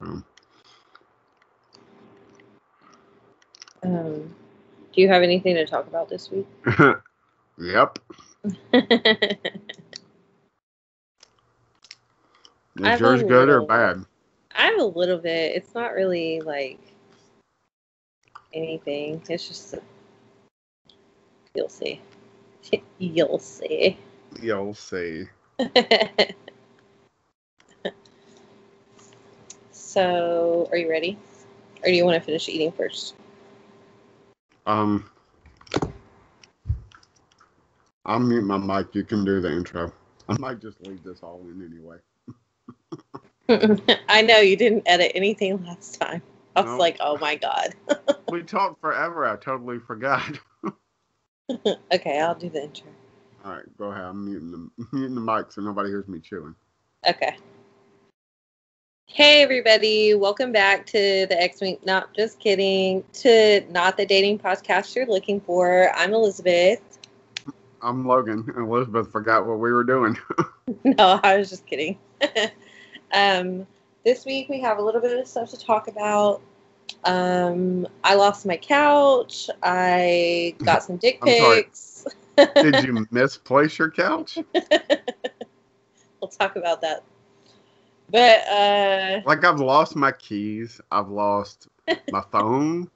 Um, Um, do you have anything to talk about this week? yep. Is yours good or bad? I have a little bit. It's not really like anything. It's just you'll see. you'll see. You'll see. So, are you ready? Or do you want to finish eating first? Um, I'll mute my mic. You can do the intro. I might just leave this all in anyway. I know you didn't edit anything last time. I was No. like, oh my god. We talked forever. I totally forgot. okay, I'll do the intro. All right, go ahead. I'm muting the muting the mic so nobody hears me chewing. Okay. Hey everybody, welcome back to the X Wing. Not just kidding. To not the dating podcast you're looking for. I'm Elizabeth. I'm Logan. and Elizabeth forgot what we were doing. No, I was just kidding. um, this week we have a little bit of stuff to talk about. Um, I lost my couch. I got some dick pics. Did you misplace your couch? we'll talk about that. But uh, Like I've lost my keys. I've lost my phone.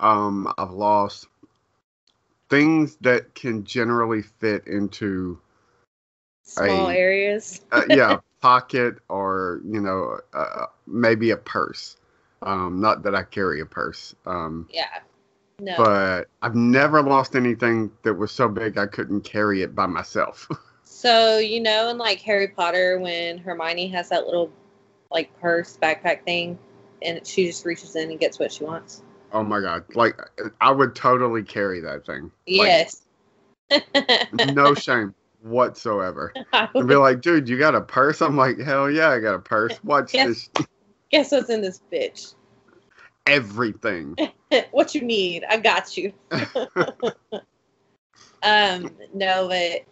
Um, I've lost things that can generally fit into small I- areas. uh, yeah, pocket or you know uh, maybe a purse. Um, not that I carry a purse. Um, Yeah. No. but I've never lost anything that was so big I couldn't carry it by myself. So you know, in like Harry Potter, when Hermione has that little like purse backpack thing, and she just reaches in and gets what she wants. oh my god! Like I would totally carry that thing. Like, Yes. no shame whatsoever. And be like, dude, you got a purse? I'm like, hell yeah, I got a purse. Watch Yes. this. Guess what's in this bitch? Everything. what you need, I got you. um, no, but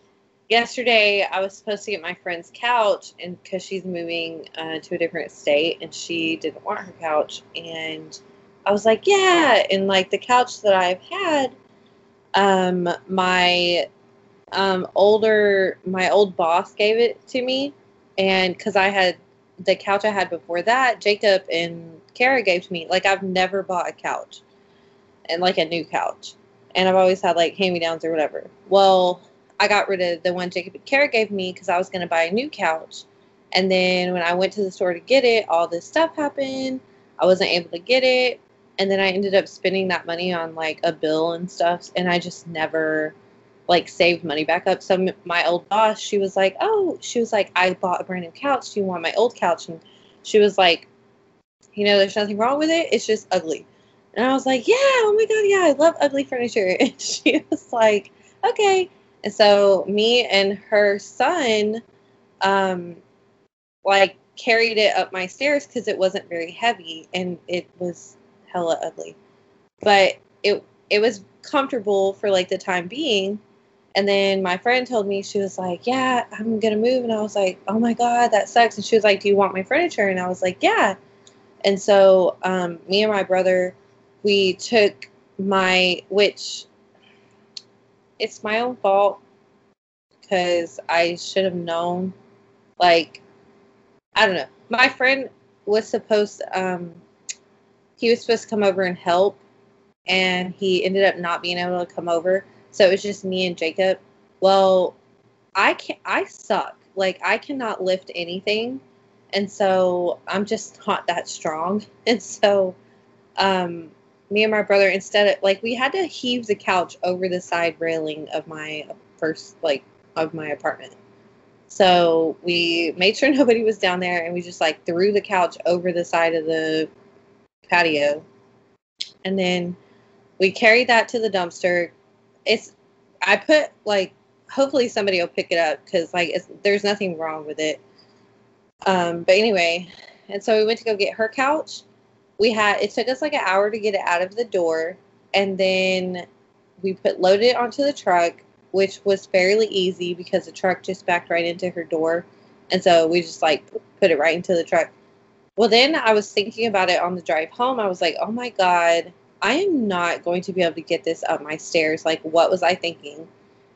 yesterday I was supposed to get my friend's couch, and because she's moving uh, to a different state, and she didn't want her couch, and I was like, yeah, and like the couch that I've had, um, my um older my old boss gave it to me, and because I had the couch I had before that, Jacob and Kara gave to me. Like I've never bought a couch, and like a new couch, and I've always had like hand me downs or whatever. Well, I got rid of the one Jacob Kara gave me because I was going to buy a new couch, and then when I went to the store to get it, all this stuff happened. I wasn't able to get it, and then I ended up spending that money on like a bill and stuff, and I just never like saved money back up. So my old boss, she was like, "Oh, she was like, I bought a brand new couch. Do you want my old couch?" And she was like, "You know, there's nothing wrong with it. It's just ugly." And I was like, "Yeah, oh my god, yeah, I love ugly furniture." And she was like, "Okay." And so me and her son, um, like carried it up my stairs because it wasn't very heavy and it was hella ugly, but it it was comfortable for like the time being. And then my friend told me, she was like, Yeah, I'm to move. And I was like, Oh my God, that sucks. And she was like, Do you want my furniture? And I was like, Yeah. And so um, me and my brother, we took my, which it's my own fault because I should have known. Like, I don't know. My friend was supposed um, he was supposed to come over and help, and he ended up not being able to come over. So it was just me and Jacob. Well, I can't. I suck. Like I cannot lift anything. And so I'm just not that strong. And so um me and my brother instead of like we had to heave the couch over the side railing of my first like of my apartment. So we made sure nobody was down there and we just like threw the couch over the side of the patio. And then we carried that to the dumpster. It's I put like hopefully somebody will pick it up because like there's nothing wrong with it. Um, but anyway, and so we went to go get her couch. We had it took us like an hour to get it out of the door, and then we put loaded it onto the truck, which was fairly easy because the truck just backed right into her door, and so we just like put it right into the truck. Well, then I was thinking about it on the drive home. I was like, oh my God, I am not going to be able to get this up my stairs. Like, what was I thinking?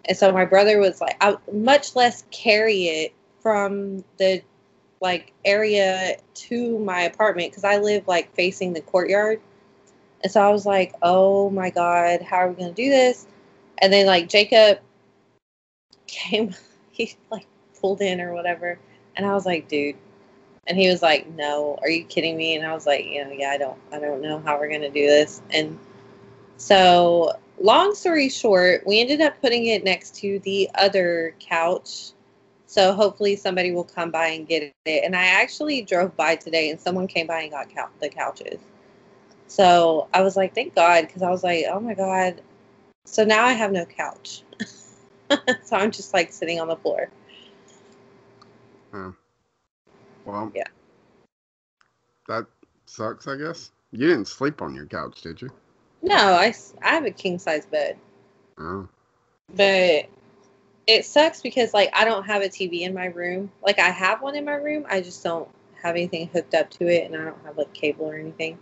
And so my brother was like, I much less carry it from the like area to my apartment because I live like facing the courtyard. And so I was like, oh my God, how are we going to do this? And then like Jacob came, he like pulled in or whatever. And I was like, dude. And he was like, no, are you kidding me? And I was like, you know, yeah, I don't, I don't know how we're going to do this. And so long story short, we ended up putting it next to the other couch. So hopefully somebody will come by and get it. And I actually drove by today and someone came by and got couch- the couches. So I was like, thank God, because I was like, oh my God. So now I have no couch. so I'm just like sitting on the floor. Yeah. Well, Yeah. That sucks, I guess. You didn't sleep on your couch, did you? No, I, I have a king size bed. Oh. But it sucks because like I don't have a TV in my room. Like I have one in my room, I just don't have anything hooked up to it and I don't have like cable or anything.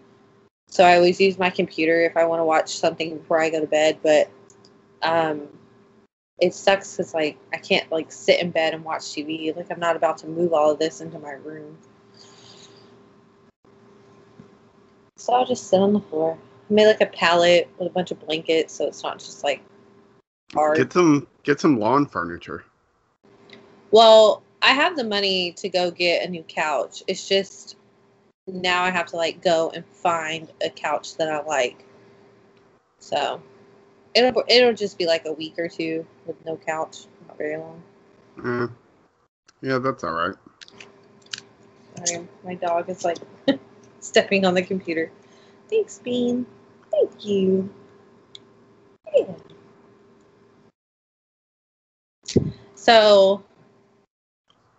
So I always use my computer if I want to watch something before I go to bed, but um it sucks cuz like I can't like sit in bed and watch TV. Like I'm not about to move all of this into my room. So I'll just sit on the floor. I made like a pallet with a bunch of blankets so it's not just like hard. Get some get some lawn furniture. Well, I have the money to go get a new couch. It's just now I have to like go and find a couch that I like. So it'll it'll just be like a week or two with no couch, not very long. Yeah. Yeah, that's all right. Sorry, my dog is like stepping on the computer. Thanks, Bean. Thank you. Yeah. So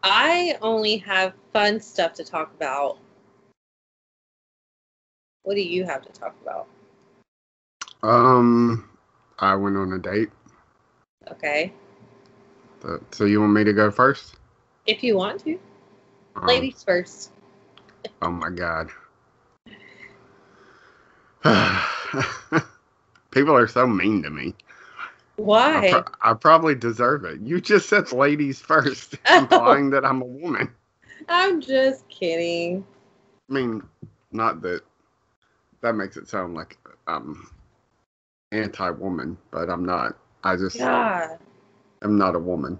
I only have fun stuff to talk about. What do you have to talk about? Um, I went on a date. Okay. So- you want me to go first? If you want to. Um, Ladies first. Oh my god. People are so mean to me. I, Why? pro- I probably deserve it. You just said ladies first, implying that I'm a woman. I'm just kidding. I mean, not that that makes it sound like I'm anti-woman, but I'm not. I just God, am not a woman.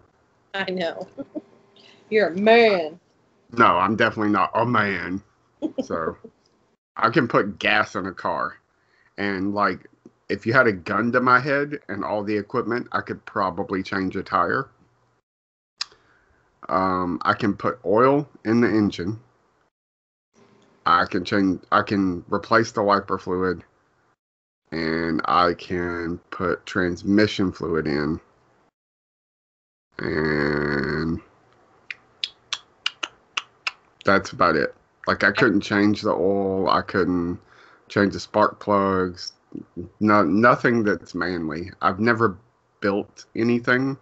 I know. You're a man. No, I'm definitely not a man. So I can put gas in a car, and like if you had a gun to my head and all the equipment, I could probably change a tire. Um, I can put oil in the engine. I can change. I can replace the wiper fluid, and I can put transmission fluid in, and that's about it. Like I couldn't change the oil. I couldn't change the spark plugs. No, nothing that's manly. I've never built anything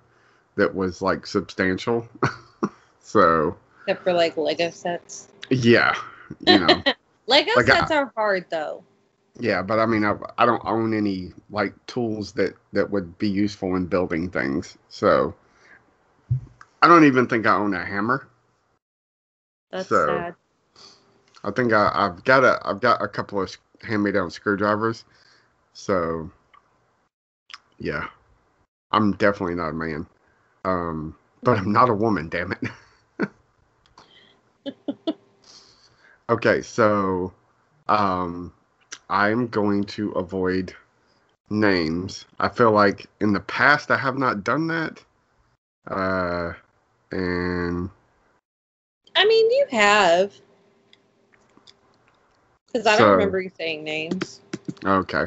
that was like substantial. so Except for like Lego sets. yeah, you know, Lego Like, I- sets are hard though. yeah. But I mean, I, I don't own any like tools that that would be useful in building things. So I don't even think I own a hammer. That's So- sad. I think I, I've got a I've got a couple of hand-me-down screwdrivers. So yeah, I'm definitely not a man. Um, but I'm not a woman. Damn it. okay, so um, I'm going to avoid names. I feel like in the past I have not done that. Uh, and I mean, you have. Because I don't remember you saying names. okay.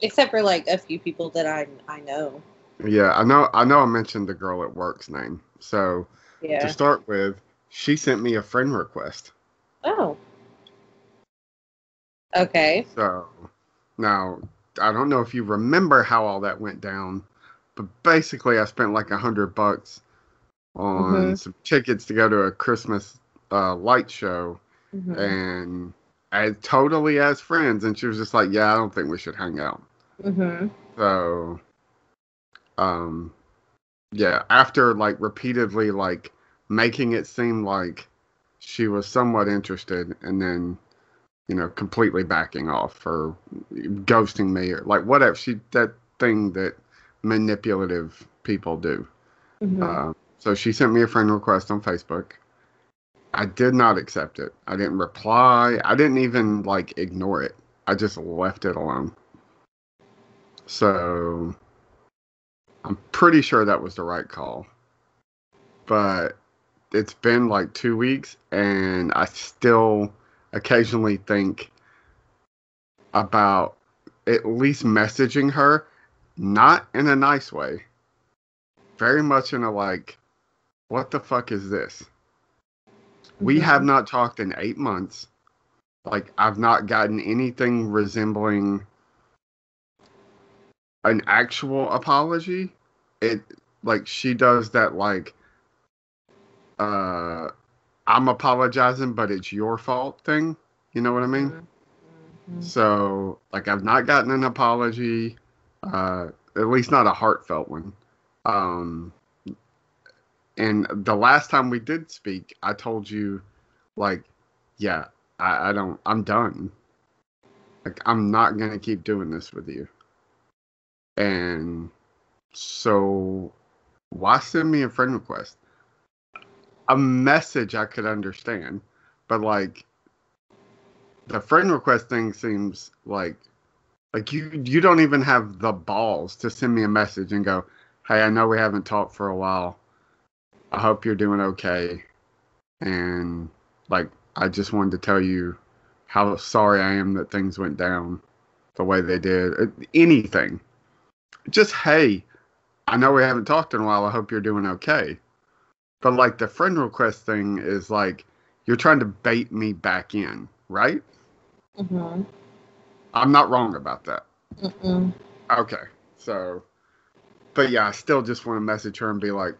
Except for like a few people that I I know. Yeah, I know. I know. I mentioned the girl at work's name. So Yeah. to start with, she sent me a friend request. Oh. Okay. So now I don't know if you remember how all that went down, but basically I spent like a hundred bucks on Mhm. some tickets to go to a Christmas uh, light show Mhm. and as totally as friends. And she was just like, "Yeah, I don't think we should hang out." Mhm. So, um, yeah, after like repeatedly like making it seem like she was somewhat interested, and then you know completely backing off or ghosting me or like whatever she that thing that manipulative people do. Mhm. Uh, so she sent me a friend request on Facebook. I did not accept it. I didn't reply. I didn't even like ignore it. I just left it alone. So I'm pretty sure that was the right call. But it's been like two weeks and I still occasionally think about at least messaging her, not in a nice way. Very much in a like, what the fuck is this? We Mhm. have not talked in eight months. Like, I've not gotten anything resembling an actual apology. It, like, she does that, like, uh, I'm apologizing, but it's your fault thing. You know what I mean? Mhm. So, like, I've not gotten an apology, uh, at least not a heartfelt one. Um, and the last time we did speak, I told you, like, yeah, I, I don't, I'm done. Like, I'm not going to keep doing this with you. And so, why send me a friend request? A message I could understand, but like, the friend request thing seems like like you you don't even have the balls to send me a message and go, "Hey, I know we haven't talked for a while. I hope you're doing okay." And like I just wanted to tell you how sorry I am that things went down the way they did. Uh, Anything. Just, "Hey, I know we haven't talked in a while. I hope you're doing okay." But like the friend request thing is like you're trying to bait me back in, right? Mm-hmm. I'm not wrong about that. Mm-mm. Okay. So, but yeah, I still just want to message her and be like,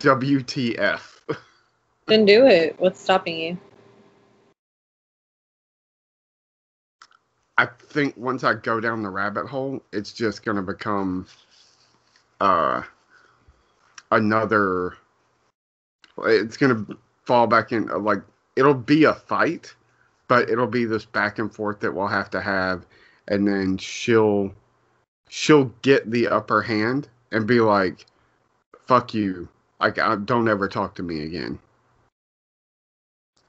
WTF. Then do it. What's stopping you? I think once I go down the rabbit hole, it's just going to become uh, another. It's going to fall back in, uh, like, it'll be a fight, but it'll be this back and forth that we'll have to have. And then she'll she'll get the upper hand and be like, fuck you. Like, I, don't ever talk to me again.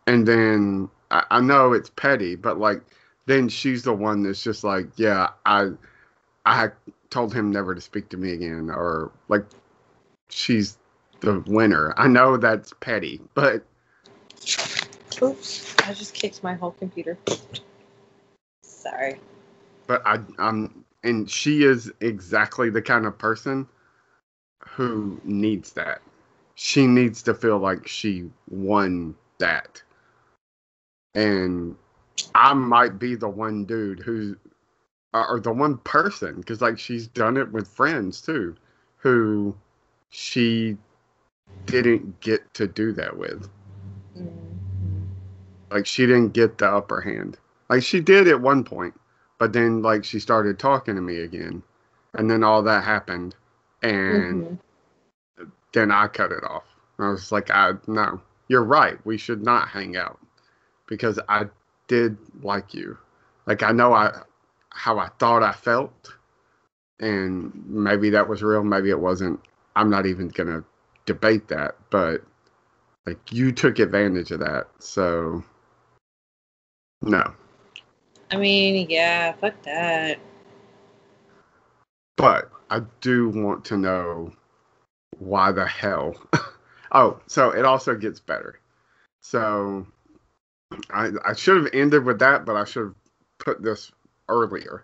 And then I, I know it's petty, but like, then she's the one that's just like, yeah, I, I told him never to speak to me again, or like, she's the winner. I know that's petty, but Oops. I just kicked my whole computer. Sorry. but I, I'm, and she is exactly the kind of person who needs that. She needs to feel like she won that. And I might be the one dude who, or the one person, because like she's done it with friends too, who she didn't get to do that with. Mhm. Like she didn't get the upper hand. Like she did at one point, but then like she started talking to me again, and then all that happened, and Mhm. Then I cut it off. I was like, I no, you're right. We should not hang out because I did like you. Like I know I how I thought I felt, and maybe that was real, maybe it wasn't. I'm not even gonna debate that, but like you took advantage of that, so no. I mean, yeah, fuck that. But I do want to know why the hell. oh, so it also gets better. So I I should have ended with that, but I should have put this earlier.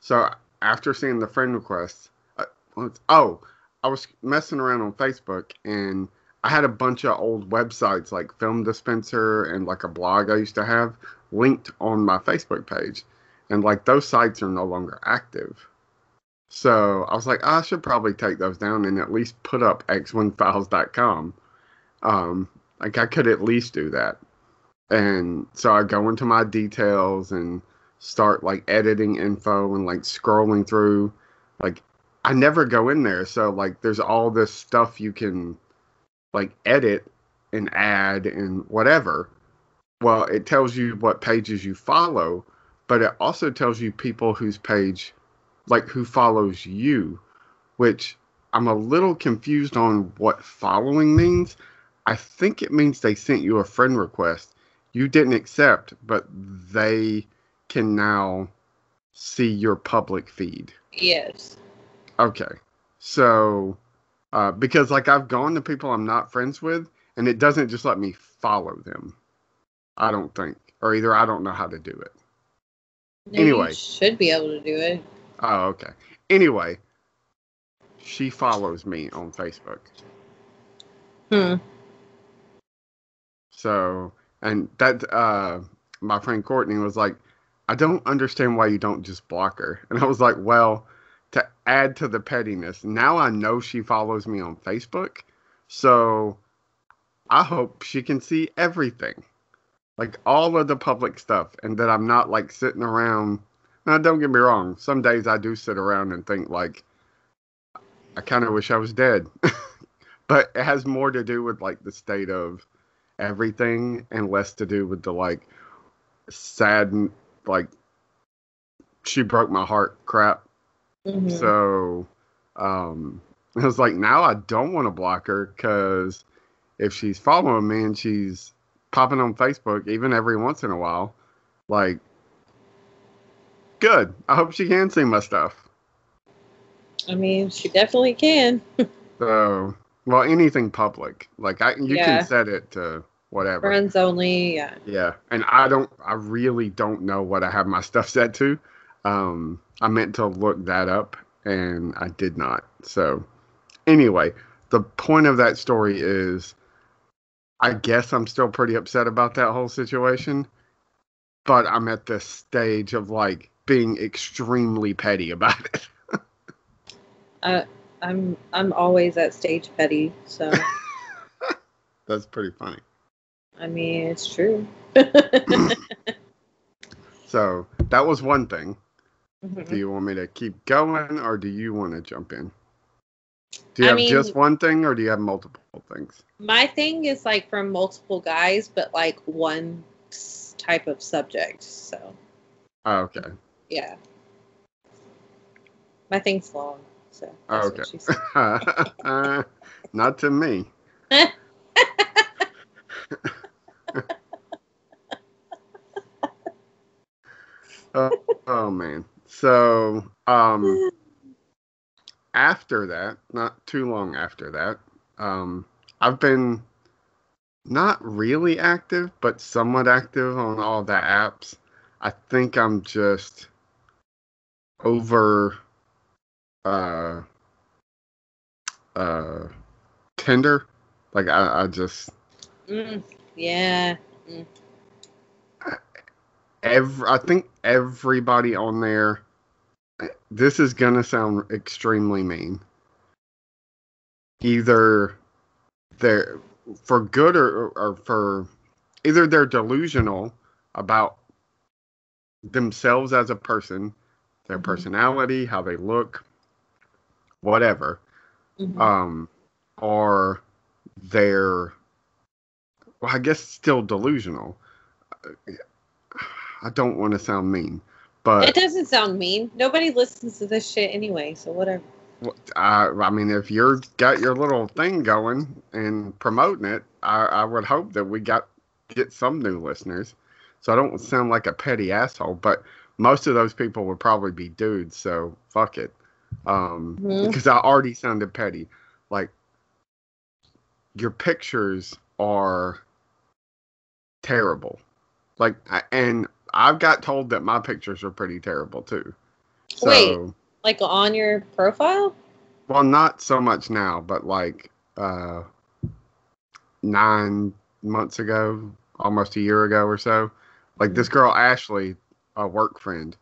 So after seeing the friend request, uh, what's- oh, I was messing around on Facebook and I had a bunch of old websites like Film Dispenser and like a blog I used to have linked on my Facebook page. And like those sites are no longer active. So I was like, I should probably take those down and at least put up x1files.com. Um, like I could at least do that. And so I go into my details and start like editing info and like scrolling through. Like I never go in there. So like there's all this stuff you can like edit and add and whatever. Well, it tells you what pages you follow, but it also tells you people whose page like who follows you, which I'm a little confused on what following means. I think it means they sent you a friend request. You didn't accept, but they can now see your public feed. Yes. Okay. So, uh, because like I've gone to people I'm not friends with, and it doesn't just let me follow them. I don't think, or either I don't know how to do it. No, Anyway. you should be able to do it. Oh, okay. Anyway, she follows me on Facebook. Hmm. So, and that uh my friend Courtney was like, I don't understand why you don't just block her. And I was like, well, to add to the pettiness, now I know she follows me on Facebook. So I hope she can see everything. Like all of the public stuff and that I'm not like sitting around. Now don't get me wrong, some days I do sit around and think like I kind of wish I was dead. but it has more to do with like the state of everything and less to do with the like sad like she broke my heart crap. Mhm. So um I was like now I don't want to block her cuz if she's following me and she's popping on Facebook even every once in a while like good. I hope she can see my stuff. I mean, she definitely can. So well anything public. Like I you Yeah. can set it to whatever. Friends only. Yeah. Yeah, and I don't, I really don't know what I have my stuff set to. Um, I meant to look that up, and I did not. So, anyway, the point of that story is, I guess I'm still pretty upset about that whole situation, but I'm at the stage of like being extremely petty about it. I, I'm I'm always at stage petty. So That's pretty funny. I mean, it's true. So that was one thing. Do Mhm. you want me to keep going or do you want to jump in? Do you I have mean- just one thing or do you have multiple things? My thing is like from multiple guys, but like one type of subject. So Oh, okay. Yeah. My thing's long. So Oh, that's okay. what she. Not to me. oh, oh, man. So um after that, not too long after that, um I've been not really active, but somewhat active on all the apps. I think I'm just over uh uh Tinder. Like I, I just Mm, yeah. every I think everybody on there this is gonna sound extremely mean. Either they're for good or, or for either they're delusional about themselves as a person, their personality, how they look, whatever. Mhm. um, or they're, well, I guess still delusional. I don't want to sound mean, but it doesn't sound mean. Nobody listens to this shit anyway, so whatever. I, I mean, if you're got your little thing going and promoting it, I, I would hope that we got get some new listeners. So I don't sound like a petty asshole, but most of those people would probably be dudes. So fuck it, um, Mhm. because I already sounded petty. Like your pictures are terrible. Like, I- and I've got told that my pictures are pretty terrible too. So, Wait. Like on your profile? well, not so much now, but like uh, nine months ago, almost a year ago or so. Like this girl Ashley, a work friend,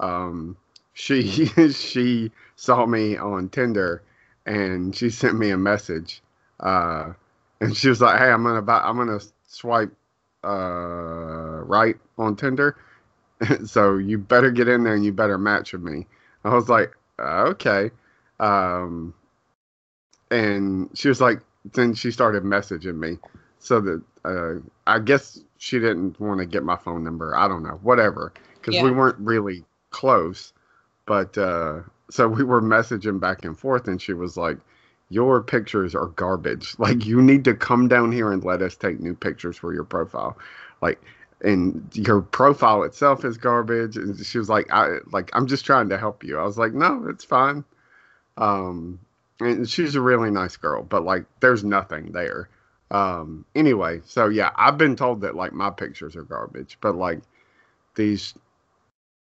um, she she saw me on Tinder and she sent me a message, uh, and she was like, "Hey, I'm gonna buy, I'm gonna swipe uh, right on Tinder. so you better get in there and you better match with me. I was like, okay. Um, and she was like, then she started messaging me. So that uh, I guess she didn't want to get my phone number. I don't know, whatever, because Yeah. we weren't really close. But uh, so we were messaging back and forth, and she was like, "Your pictures are garbage. Like you need to come down here and let us take new pictures for your profile. Like, and your profile itself is garbage." And she was like, "I like I'm just trying to help you." I was like, "No, it's fine." Um, and she's a really nice girl, but like there's nothing there. Um, anyway, so yeah, I've been told that like my pictures are garbage, but like these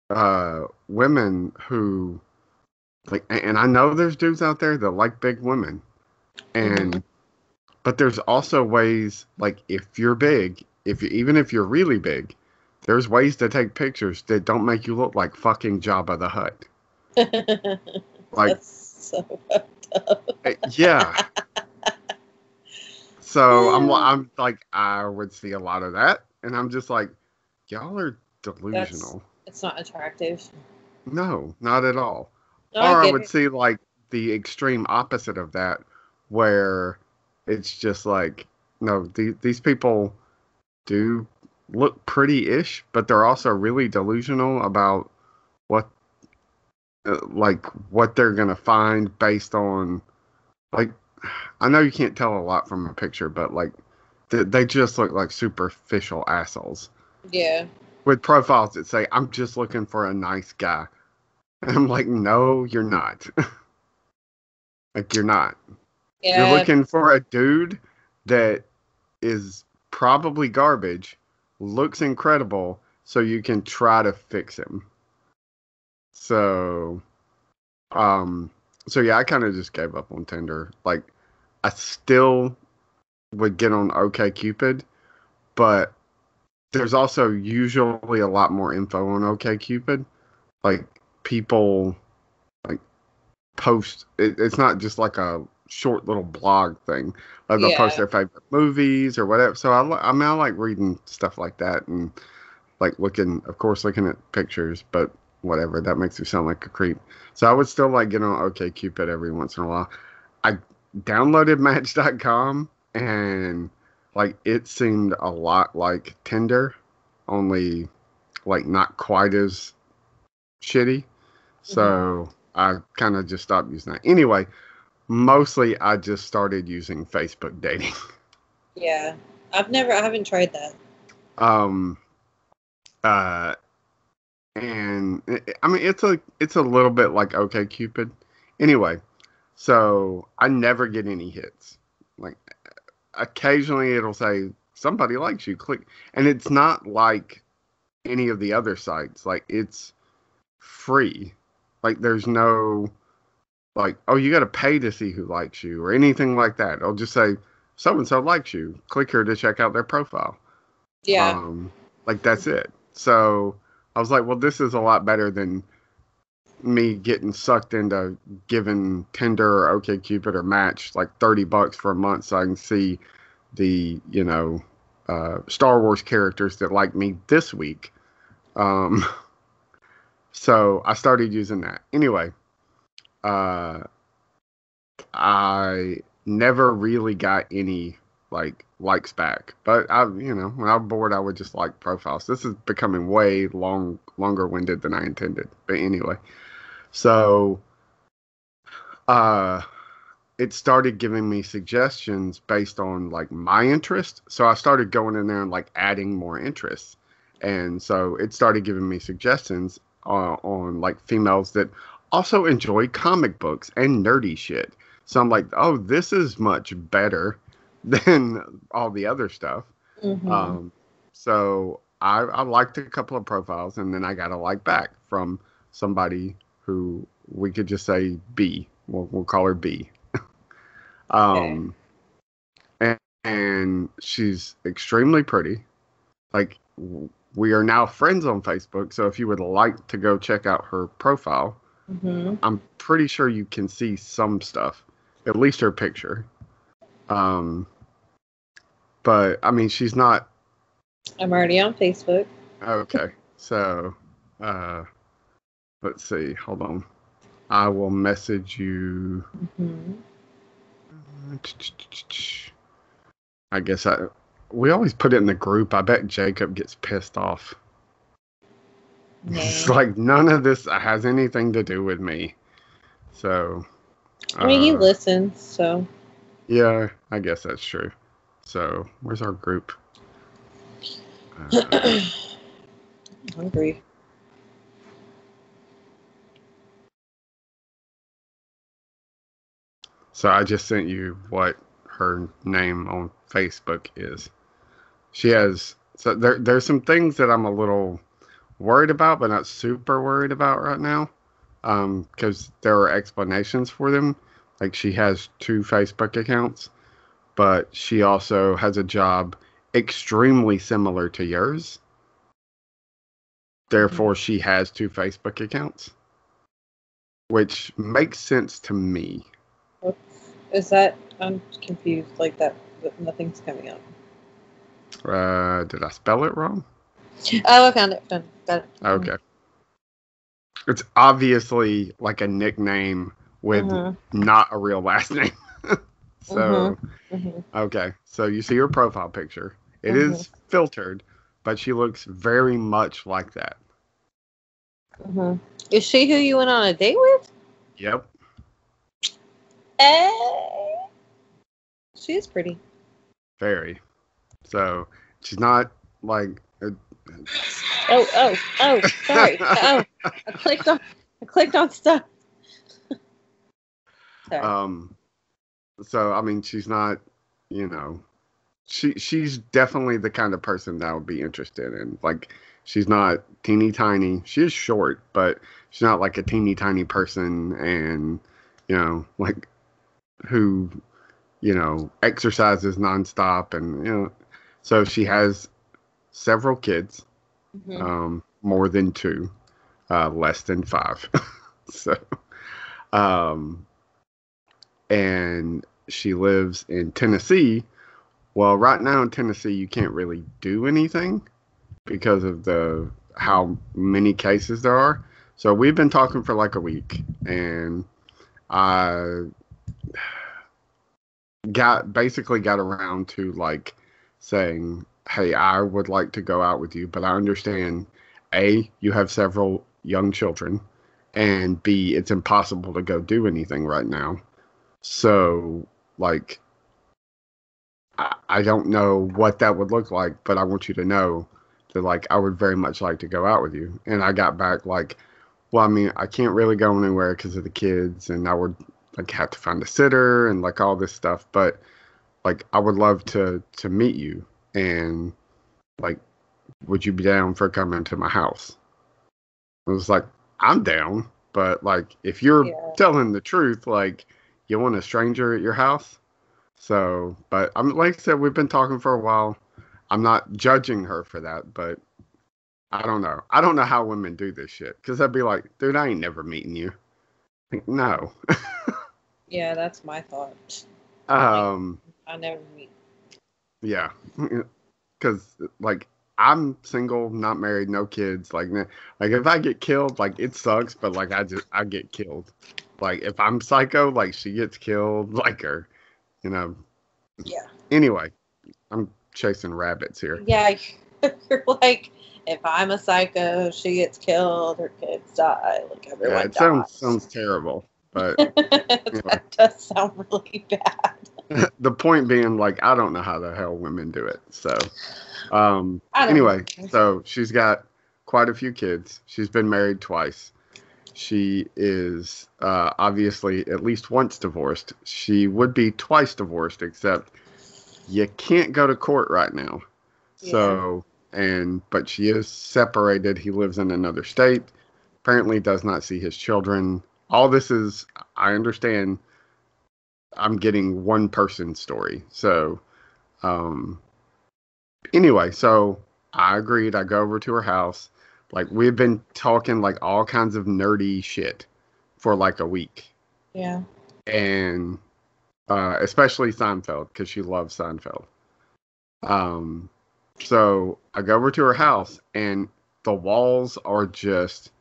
uh women who like and I know there's dudes out there that like big women. And but there's also ways like if you're big, if you, even if you're really big, there's ways to take pictures that don't make you look like fucking Jabba the Hutt. Like That's so yeah. So I'm I'm like I would see a lot of that, and I'm just like, y'all are delusional. It's not attractive. No, not at all. No, or I, get would it. see like the extreme opposite of that, where it's just like, no, the, these people do look pretty-ish, but they're also really delusional about what, uh, like, what they're gonna find based on, like, I know you can't tell a lot from a picture, but like, they, they just look like superficial assholes Yeah. With profiles that say, I'm just looking for a nice guy. And I'm like, no, you're not. like, you're not. Yeah. You're looking for a dude that is probably garbage, looks incredible, so you can try to fix him. So, um, so yeah, I kind of just gave up on Tinder. Like, I still would get on OKCupid, but there's also usually a lot more info on OKCupid. Like people like post. It, it's not just like a short little blog thing. Like they'll post their favorite movies or whatever. So I, I mean, I like reading stuff like that and like looking, of course, looking at pictures. But whatever, that makes me sound like a creep. So I would still like get on OKCupid every once in a while. I downloaded Match.com and like it seemed a lot like Tinder, only like not quite as shitty. So I kind of just stopped using that. Anyway, mostly I just started using Facebook dating. Yeah. I've never. I haven't tried that. um uh and it, i mean it's a it's a little bit like OKCupid anyway so i never get any hits occasionally it'll say somebody likes you. Click. And it's not like any of the other sites. Like it's free. Like there's no like oh you got to pay to see who likes you or anything like that. It'll just say so and so likes you. Click here to check out their profile. Yeah. um, like that's it. So I was like, well, this is a lot better than me getting sucked into giving Tinder or OkCupid or Match like thirty bucks for a month so I can see the you know uh, Star Wars characters that like me this week. Um, so I started using that anyway. Uh, I never really got any like likes back. But I, you know, when I'm bored, I would just like profiles. This is becoming way long, longer winded than I intended. But anyway, so, uh, it started giving me suggestions based on like my interest. So I started going in there and like adding more interests, and so it started giving me suggestions uh, on like females that also enjoy comic books and nerdy shit. So I'm like, oh, this is much better than all the other stuff. Mhm. Um, so I, I liked a couple of profiles, and then I got a like back from somebody who we could just say B. We'll, we'll call her B. um, and, and she's extremely pretty. Like we are now friends on Facebook. So if you would like to go check out her profile, Mhm. I'm pretty sure you can see some stuff, at least her picture. Um, but I mean, she's not I'm already on Facebook. Okay. So, uh, let's see. Hold on. I will message you. hmm I guess I. We always put it in the group. I bet Jacob gets pissed off. It's like none of this has anything to do with me. So. I mean, he uh, listens, so. Yeah, I guess that's true. So, where's our group? Uh, hungry. So I just sent you what her name on Facebook is. She has so there there's some things that I'm a little worried about, but not super worried about right now. Um, because there are explanations for them. Like she has two Facebook accounts, but she also has a job extremely similar to yours. Therefore, she has two Facebook accounts, which makes sense to me. Is that? I'm confused. Like that, nothing's coming up. Uh, did I spell it wrong? Oh, I found it. Found it. Got it. Okay. It's obviously like a nickname with Mhm. not a real last name. so, Mhm. okay. So you see her profile picture. It is filtered, but she looks very much like that. Mhm. Is she who you went on a date with? Yep. Eh. She is pretty. Very. So she's not like uh, Oh, oh, oh, sorry. oh, I clicked on, I clicked on stuff. sorry. um so I mean she's not, you know, she she's definitely the kind of person that I would be interested in. Like she's not teeny tiny. She is short, but she's not like a teeny tiny person and you know, like who, you know, exercises nonstop and you know so she has several kids, Mhm. um, more than two, uh, less than five. so, um, and she lives in Tennessee. Well, right now in Tennessee, you can't really do anything because of the how many cases there are. So we've been talking for like a week, and I got basically got around to like saying, "Hey, I would like to go out with you, but I understand a you have several young children, and b it's impossible to go do anything right now. So, like, I, I don't know what that would look like, but I want you to know that like I would very much like to go out with you." And I got back like, "Well, I mean, I can't really go anywhere because of the kids, and I would like have to find a sitter and like all this stuff, but." like I would love to to meet you and like would you be down for coming to my house? I was like, I'm down, but like if you're Yeah. telling the truth, like you want a stranger at your house. So, but I'm like I said, we've been talking for a while. I'm not judging her for that, but I don't know. I don't know how women do this shit because I'd be like, dude, I ain't never meeting you. Like, no. yeah, that's my thought. um. I never meet. Yeah, because like I'm single, not married, no kids. Like, like if I get killed, like it sucks, but like I just I get killed. Like if I'm psycho, like she gets killed, like her, you know. Yeah. Anyway, I'm chasing rabbits here. Yeah, you're like, if I'm a psycho, she gets killed, her kids die, like everyone Yeah, it dies. sounds sounds terrible, but that does sound really bad. the point being, like, I don't know how the hell women do it. So, um, anyway, know. so she's got quite a few kids. She's been married twice. She is uh, obviously at least once divorced. She would be twice divorced, except you can't go to court right now. So, and but she is separated. He lives in another state. Apparently, does not see his children. All this is, I understand. I'm getting one person story. So, um, anyway, so I agreed. I go over to her house. Like we've been talking like all kinds of nerdy shit for like a week, Yeah. and uh, especially Seinfeld because she loves Seinfeld. Um, So I go over to her house, and the walls are just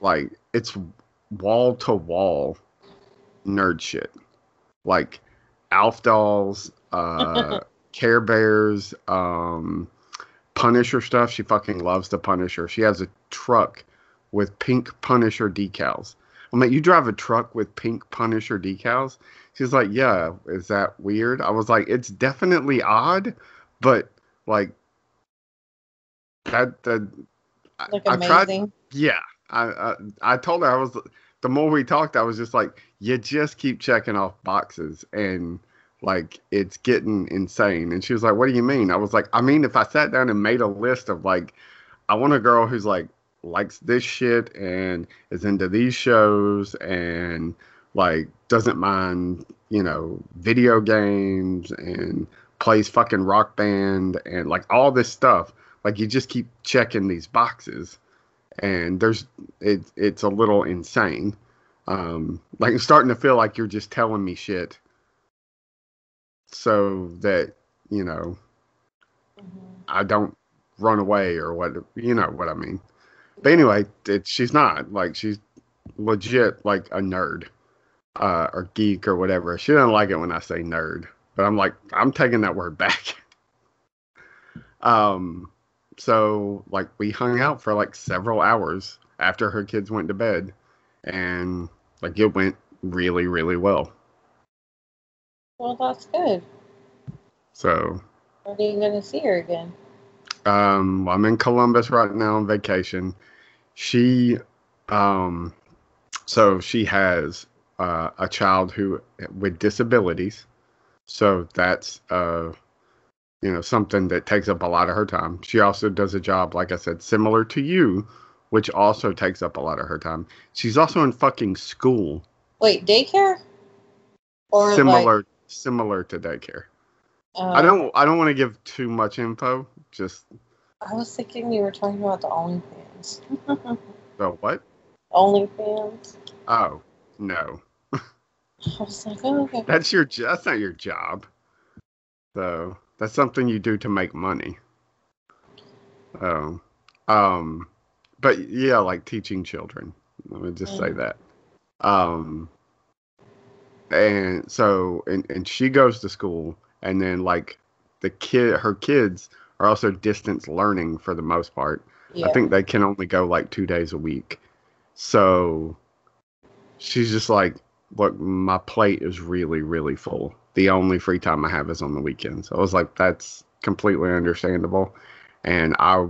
like it's wall to wall nerd shit. Like Alf dolls, uh, Care Bears, um, Punisher stuff. She fucking loves the Punisher. She has a truck with pink Punisher decals. I'm like, you drive a truck with pink Punisher decals? She's like, yeah. Is that weird? I was like, it's definitely odd, but like that that Like I amazing. tried- yeah. I, I I told her I was the more we talked, I was just like, you just keep checking off boxes and like it's getting insane. And she was like, What do you mean? I was like, I mean, if I sat down and made a list of like, I want a girl who's like likes this shit and is into these shows and like doesn't mind, you know, video games and plays fucking rock band and like all this stuff. Like you just keep checking these boxes and there's it, it's a little insane. Um, like I'm starting to feel like you're just telling me shit so that you know Mhm. I don't run away or what you know what I mean. But anyway, it, she's not like she's legit like a nerd uh, or geek or whatever. She doesn't like it when I say nerd, but I'm like I'm taking that word back. um, so like we hung out for like several hours after her kids went to bed, and like it went really really well. Well, that's good. So When are you going to see her again? Um, I'm in Columbus right now on vacation. She, um, so she has uh, a child who with disabilities. So that's uh, you know, something that takes up a lot of her time. She also does a job, like I said, similar to you, which also takes up a lot of her time. She's also in fucking school, Wait, daycare? Or similar like, similar to daycare. uh, I don't I don't want to give too much info. Just I was thinking you were talking about the OnlyFans. the what? OnlyFans. Oh no. I was like, oh, okay. That's your that's not your job. So that's something you do to make money. Oh. Um but yeah, like teaching children. Let me just say Mm. that. Um and so and, and she goes to school and then like the kid her kids are also distance learning for the most part. Yeah. I think they can only go like two days a week. So she's just like, look, my plate is really, really full. The only free time I have is on the weekends. I was like, that's completely understandable. And I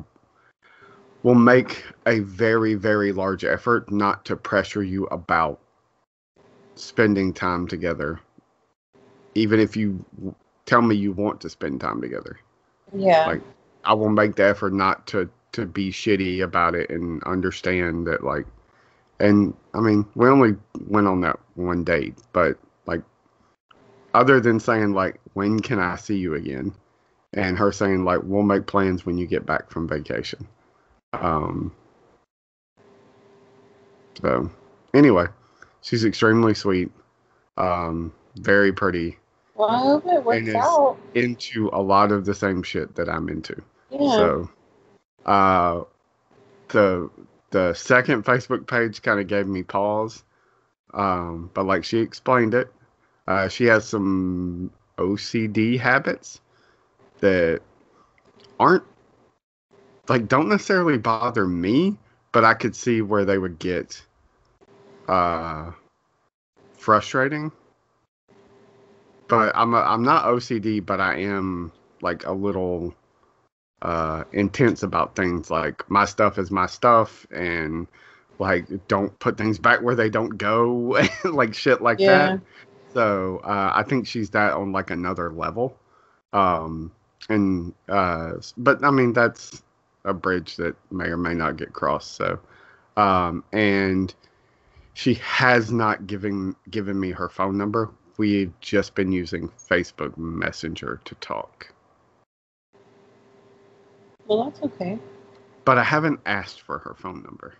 will make a very, very large effort not to pressure you about spending time together. Even if you tell me you want to spend time together. yeah. like, I will make the effort not to to be shitty about it and understand that like and I mean we only went on that one date but other than saying like when can I see you again? And her saying like we'll make plans when you get back from vacation. Um so anyway she's extremely sweet um very pretty. Well, I hope it works out. into a lot of the same shit that I'm into. Yeah. so, uh, the the second Facebook page kind of gave me pause, um, but like she explained it, uh, she has some OCD habits that aren't like don't necessarily bother me, but I could see where they would get uh frustrating. But I'm a, I'm not OCD, but I am like a little uh intense about things like my stuff is my stuff and like don't put things back where they don't go like shit like Yeah. that so uh i think she's that on like another level um and uh but i mean that's a bridge that may or may not get crossed so um and she has not given given me her phone number we've just been using facebook messenger to talk Well, that's okay. but I haven't asked for her phone number.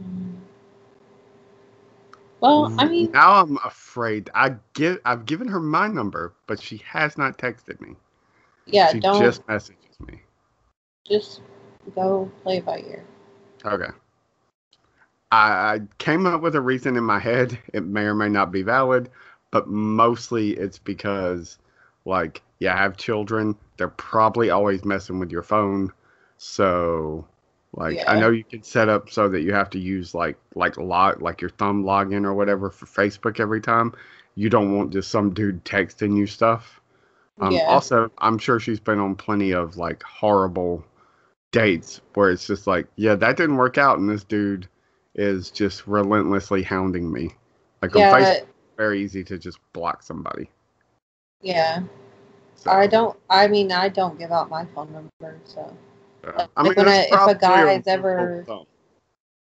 Mm. Well, I mean, now I'm afraid. I give I've given her my number, but she has not texted me. Yeah, she don't just messages me. just go play by ear. Okay. I, I came up with a reason in my head. It may or may not be valid, but mostly it's because, like, I have children. They're probably always messing with your phone. So, like, I know you can set up so that you have to use like like log like your thumb login or whatever for Facebook every time. You don't want just some dude texting you stuff. Um, Yeah. Also, I'm sure she's been on plenty of like horrible dates where it's just like, yeah, that didn't work out, and this dude is just relentlessly hounding me. Like on Yeah, Facebook, it's very easy to just block somebody. yeah. So, I don't. I mean, I don't give out my phone number, so when that's I- if a guy is ever- rule of thumb.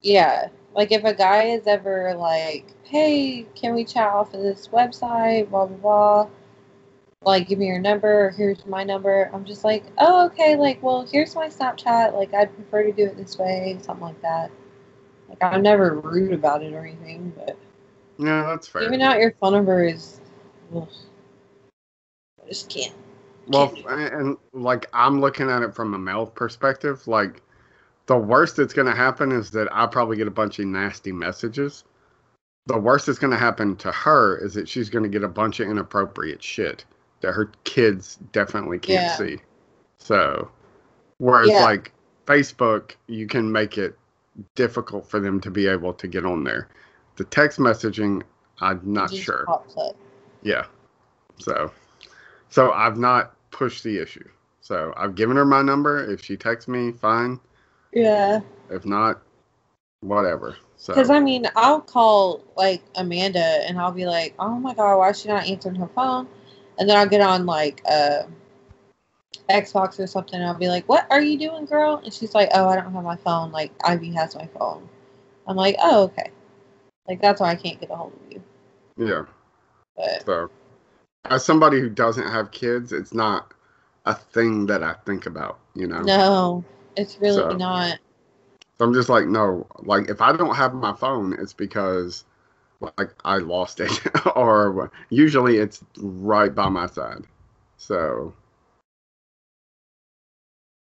yeah. Like if a guy is ever like, "Hey, can we chat off of this website?" Blah blah blah. Like, give me your number. Or here's my number. I'm just like, oh, okay. Like, well, here's my Snapchat. Like, I'd prefer to do it this way, something like that. Like, I'm never rude about it or anything, but yeah, that's fair. giving out your phone number is, ugh. I just can't. Well, and, like I'm looking at it from a male perspective, like the worst that's going to happen is that I probably get a bunch of nasty messages. The worst that's going to happen to her is that she's going to get a bunch of inappropriate shit that her kids definitely can't Yeah. see. So, whereas Yeah. like Facebook, you can make it difficult for them to be able to get on there. The text messaging, I'm not sure. Yeah. So, so I've not pushed the issue. So I've given her my number. If she texts me, fine. Yeah. If not, whatever. So Because I mean, I'll call like Amanda and I'll be like, "Oh my god, why is she not answering her phone?" And then I'll get on like uh, Xbox or something. And I'll be like, "What are you doing, girl?" And she's like, "Oh, I don't have my phone. Like Ivy has my phone." I'm like, "Oh, okay." Like that's why I can't get a hold of you. yeah. But So as somebody who doesn't have kids, it's not a thing that I think about. You know. no, it's really So- not. So I'm just like, no. Like if I don't have my phone, it's because like I lost it, or usually it's right by my side. So.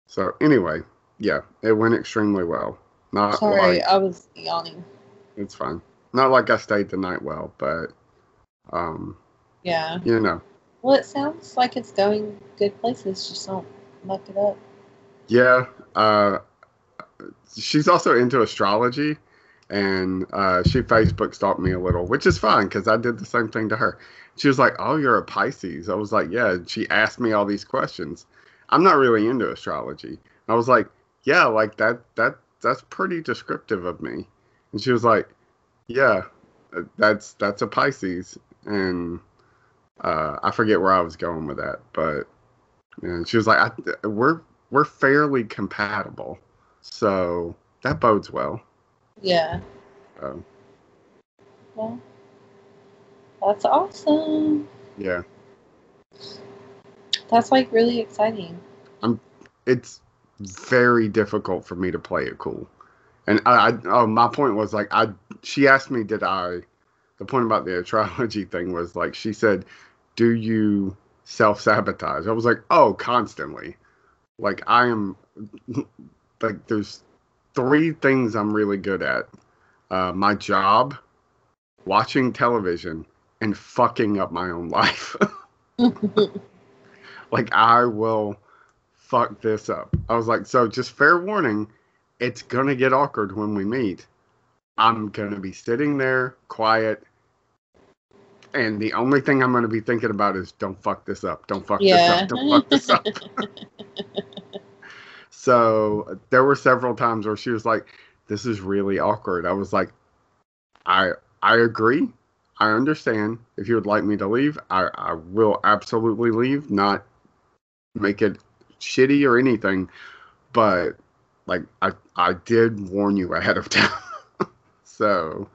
So anyway, yeah, it went extremely well. Not Sorry, like I was yawning. it's fine. Not like I stayed the night well, but um, Yeah. you know, Well, it sounds like it's going good places. Just don't muck it up. yeah. Uh, she's also into astrology, and uh, she Facebook stalked me a little, which is fine because I did the same thing to her. She was like, "Oh, you're a Pisces." I was like, "Yeah." She asked me all these questions. I'm not really into astrology. I was like, "Yeah, like that. That that's pretty descriptive of me." And she was like, "Yeah, uh, that's that's a Pisces." And uh, I forget where I was going with that, but and she was like, I, "We're we're fairly compatible, so that bodes well." Yeah. Um, Well, that's awesome. yeah, That's like really exciting. I'm. it's very difficult for me to play it cool. And I, I oh, my point was like I she asked me did I the point about the astrology thing was like she said, "Do you self-sabotage?" I was like, "Oh, constantly." Like I am like there's three things I'm really good at. Uh, my job, watching television, and fucking up my own life. like I will fuck this up. I was like, so just fair warning, it's gonna get awkward when we meet. I'm gonna be sitting there quiet, and the only thing I'm gonna be thinking about is don't fuck this up, don't fuck this up, don't fuck this up. so there were several times where she was like, "This is really awkward." I was like, "I I agree. I understand. If you would like me to leave, I I will absolutely leave. Not make it shitty or anything, but like I I did warn you ahead of time. so."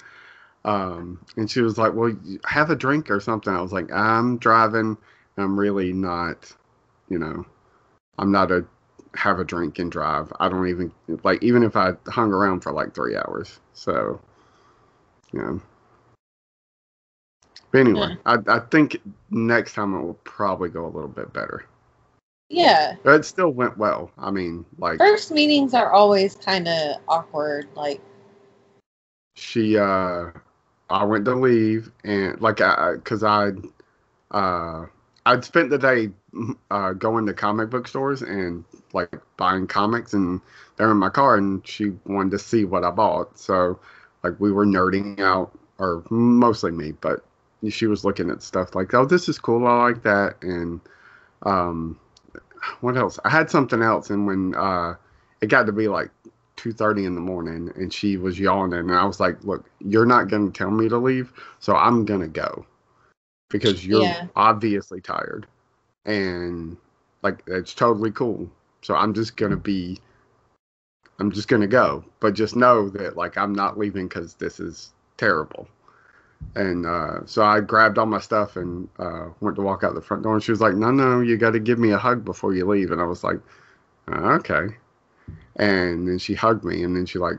Um, and she was like, "Well, have a drink or something." I was like, "I'm driving. I'm really not, you know, I'm not a have a drink and drive. I don't even like even if I hung around for like three hours. So, yeah. But anyway, I I think next time it will probably go a little bit better. Yeah. But it still went well. I mean, like First meetings are always kind of awkward. Like, she uh I went to leave and like I cuz I uh I'd spent the day uh going to comic book stores and like buying comics and they're in my car and she wanted to see what I bought. So like we were nerding out or mostly me, but she was looking at stuff like, "Oh, this is cool. I like that." And um what else? I had something else and when uh it got to be like two thirty in the morning, and she was yawning, and I was like, "Look, you're not going to tell me to leave, so I'm going to go because you're Yeah. obviously tired, and like it's totally cool. So I'm just going to be, I'm just going to go, but just know that like I'm not leaving because this is terrible." And uh, so I grabbed all my stuff and uh, went to walk out the front door. And she was like, "No, no, you got to give me a hug before you leave." And I was like, "Uh, "Okay." And then she hugged me and then she like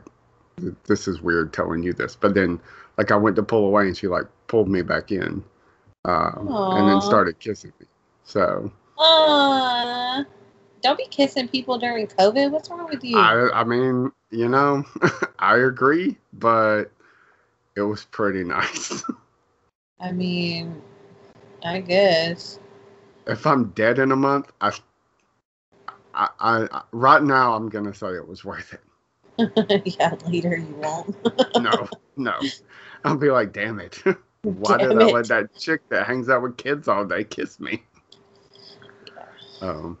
this is weird telling you this but then like i went to pull away and she like pulled me back in um, and then started kissing me so uh, don't be kissing people during COVID. What's wrong with you? i i mean you know i agree but it was pretty nice I mean, I guess. if i'm dead in a month i I, I, I right now i'm gonna say it was worth it yeah, later you won't. no no i'll be like damn it why Damn did i it. let that chick that hangs out with kids all day kiss me um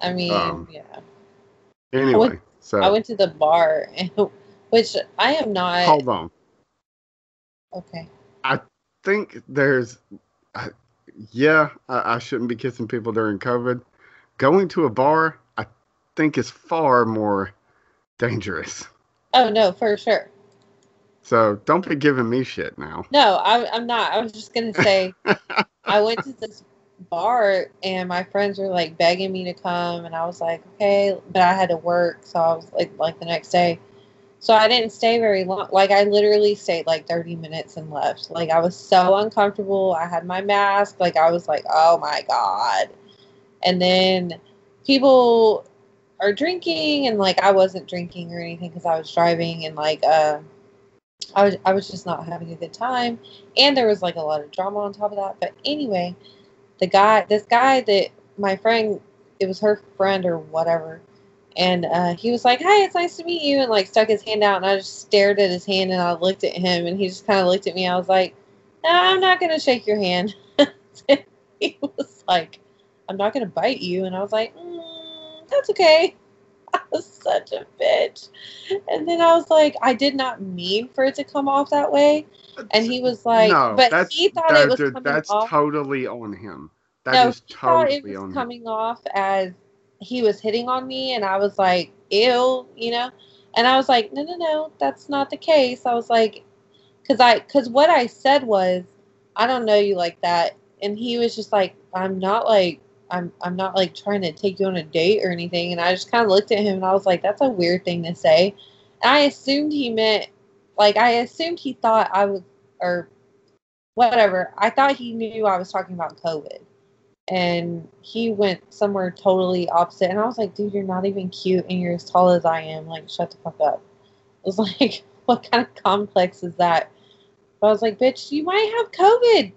I mean, Um, yeah. Anyway, so I went to the bar, and, which I am not. hold on. Okay. I think there's, uh, yeah, I, I shouldn't be kissing people during COVID. Going to a bar, I think, is far more dangerous. Oh no, for sure. So don't be giving me shit now. No, I, I'm not. I was just gonna say, I went to this bar, and my friends were like begging me to come, and I was like, okay, but I had to work, so I was like, like the next day. So I didn't stay very long. Like I literally stayed like 30 minutes and left. Like I was so uncomfortable. I had my mask. Like I was like, oh my god. And then people are drinking, and like I wasn't drinking or anything because I was driving, and like uh, I was I was just not having a good time, and there was like a lot of drama on top of that. But anyway, the guy, this guy that my friend, it was her friend or whatever, and uh, he was like, "Hi, it's nice to meet you," and like stuck his hand out, and I just stared at his hand, and I looked at him, and he just kind of looked at me. I was like, "No, I'm not gonna shake your hand." he was like, "I'm not gonna bite you," and I was like, mm, "That's okay." I was such a bitch. And then I was like, I did not mean for it to come off that way. And he was like, no, but that's, he thought that- it was coming that's off. totally on him. That no, is totally on him. coming off as he was hitting on me, and I was like, ew, you know. And I was like, no, no, no, that's not the case. I was like, because I, because what I said was, I don't know you like that, and he was just like, I'm not like, I'm, I'm not like trying to take you on a date or anything. And I just kind of looked at him, and I was like, that's a weird thing to say. And I assumed he meant, like, I assumed he thought I was, or whatever. I thought he knew I was talking about COVID and he went somewhere totally opposite. And I was like, dude, you're not even cute and you're as tall as I am. Like, shut the fuck up. I was like, what kind of complex is that? But I was like, bitch, you might have COVID.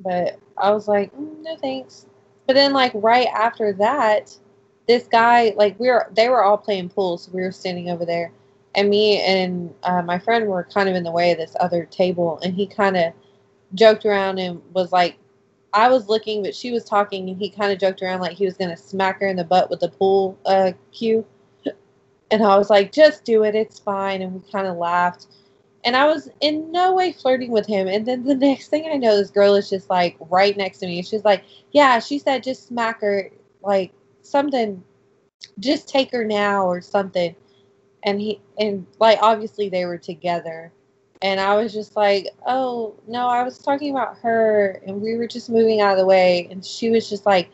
But I was like, mm, no thanks. But then, like, right after that, this guy, like, we were, they were all playing pool. So we were standing over there. And me and uh, my friend were kind of in the way of this other table. And he kind of joked around and was like, I was looking, but she was talking, and he kind of joked around like he was to smack her in the butt with the pool uh, cue. And I was like, just do it. It's fine. And we kind of laughed. And I was in no way flirting with him. And then the next thing I know, this girl is just like right next to me. She's like, yeah, she said just smack her, like something, just take her now or something. And he, and like obviously they were together. And I was just like, oh, no, I was talking about her. And we were just moving out of the way. And she was just like,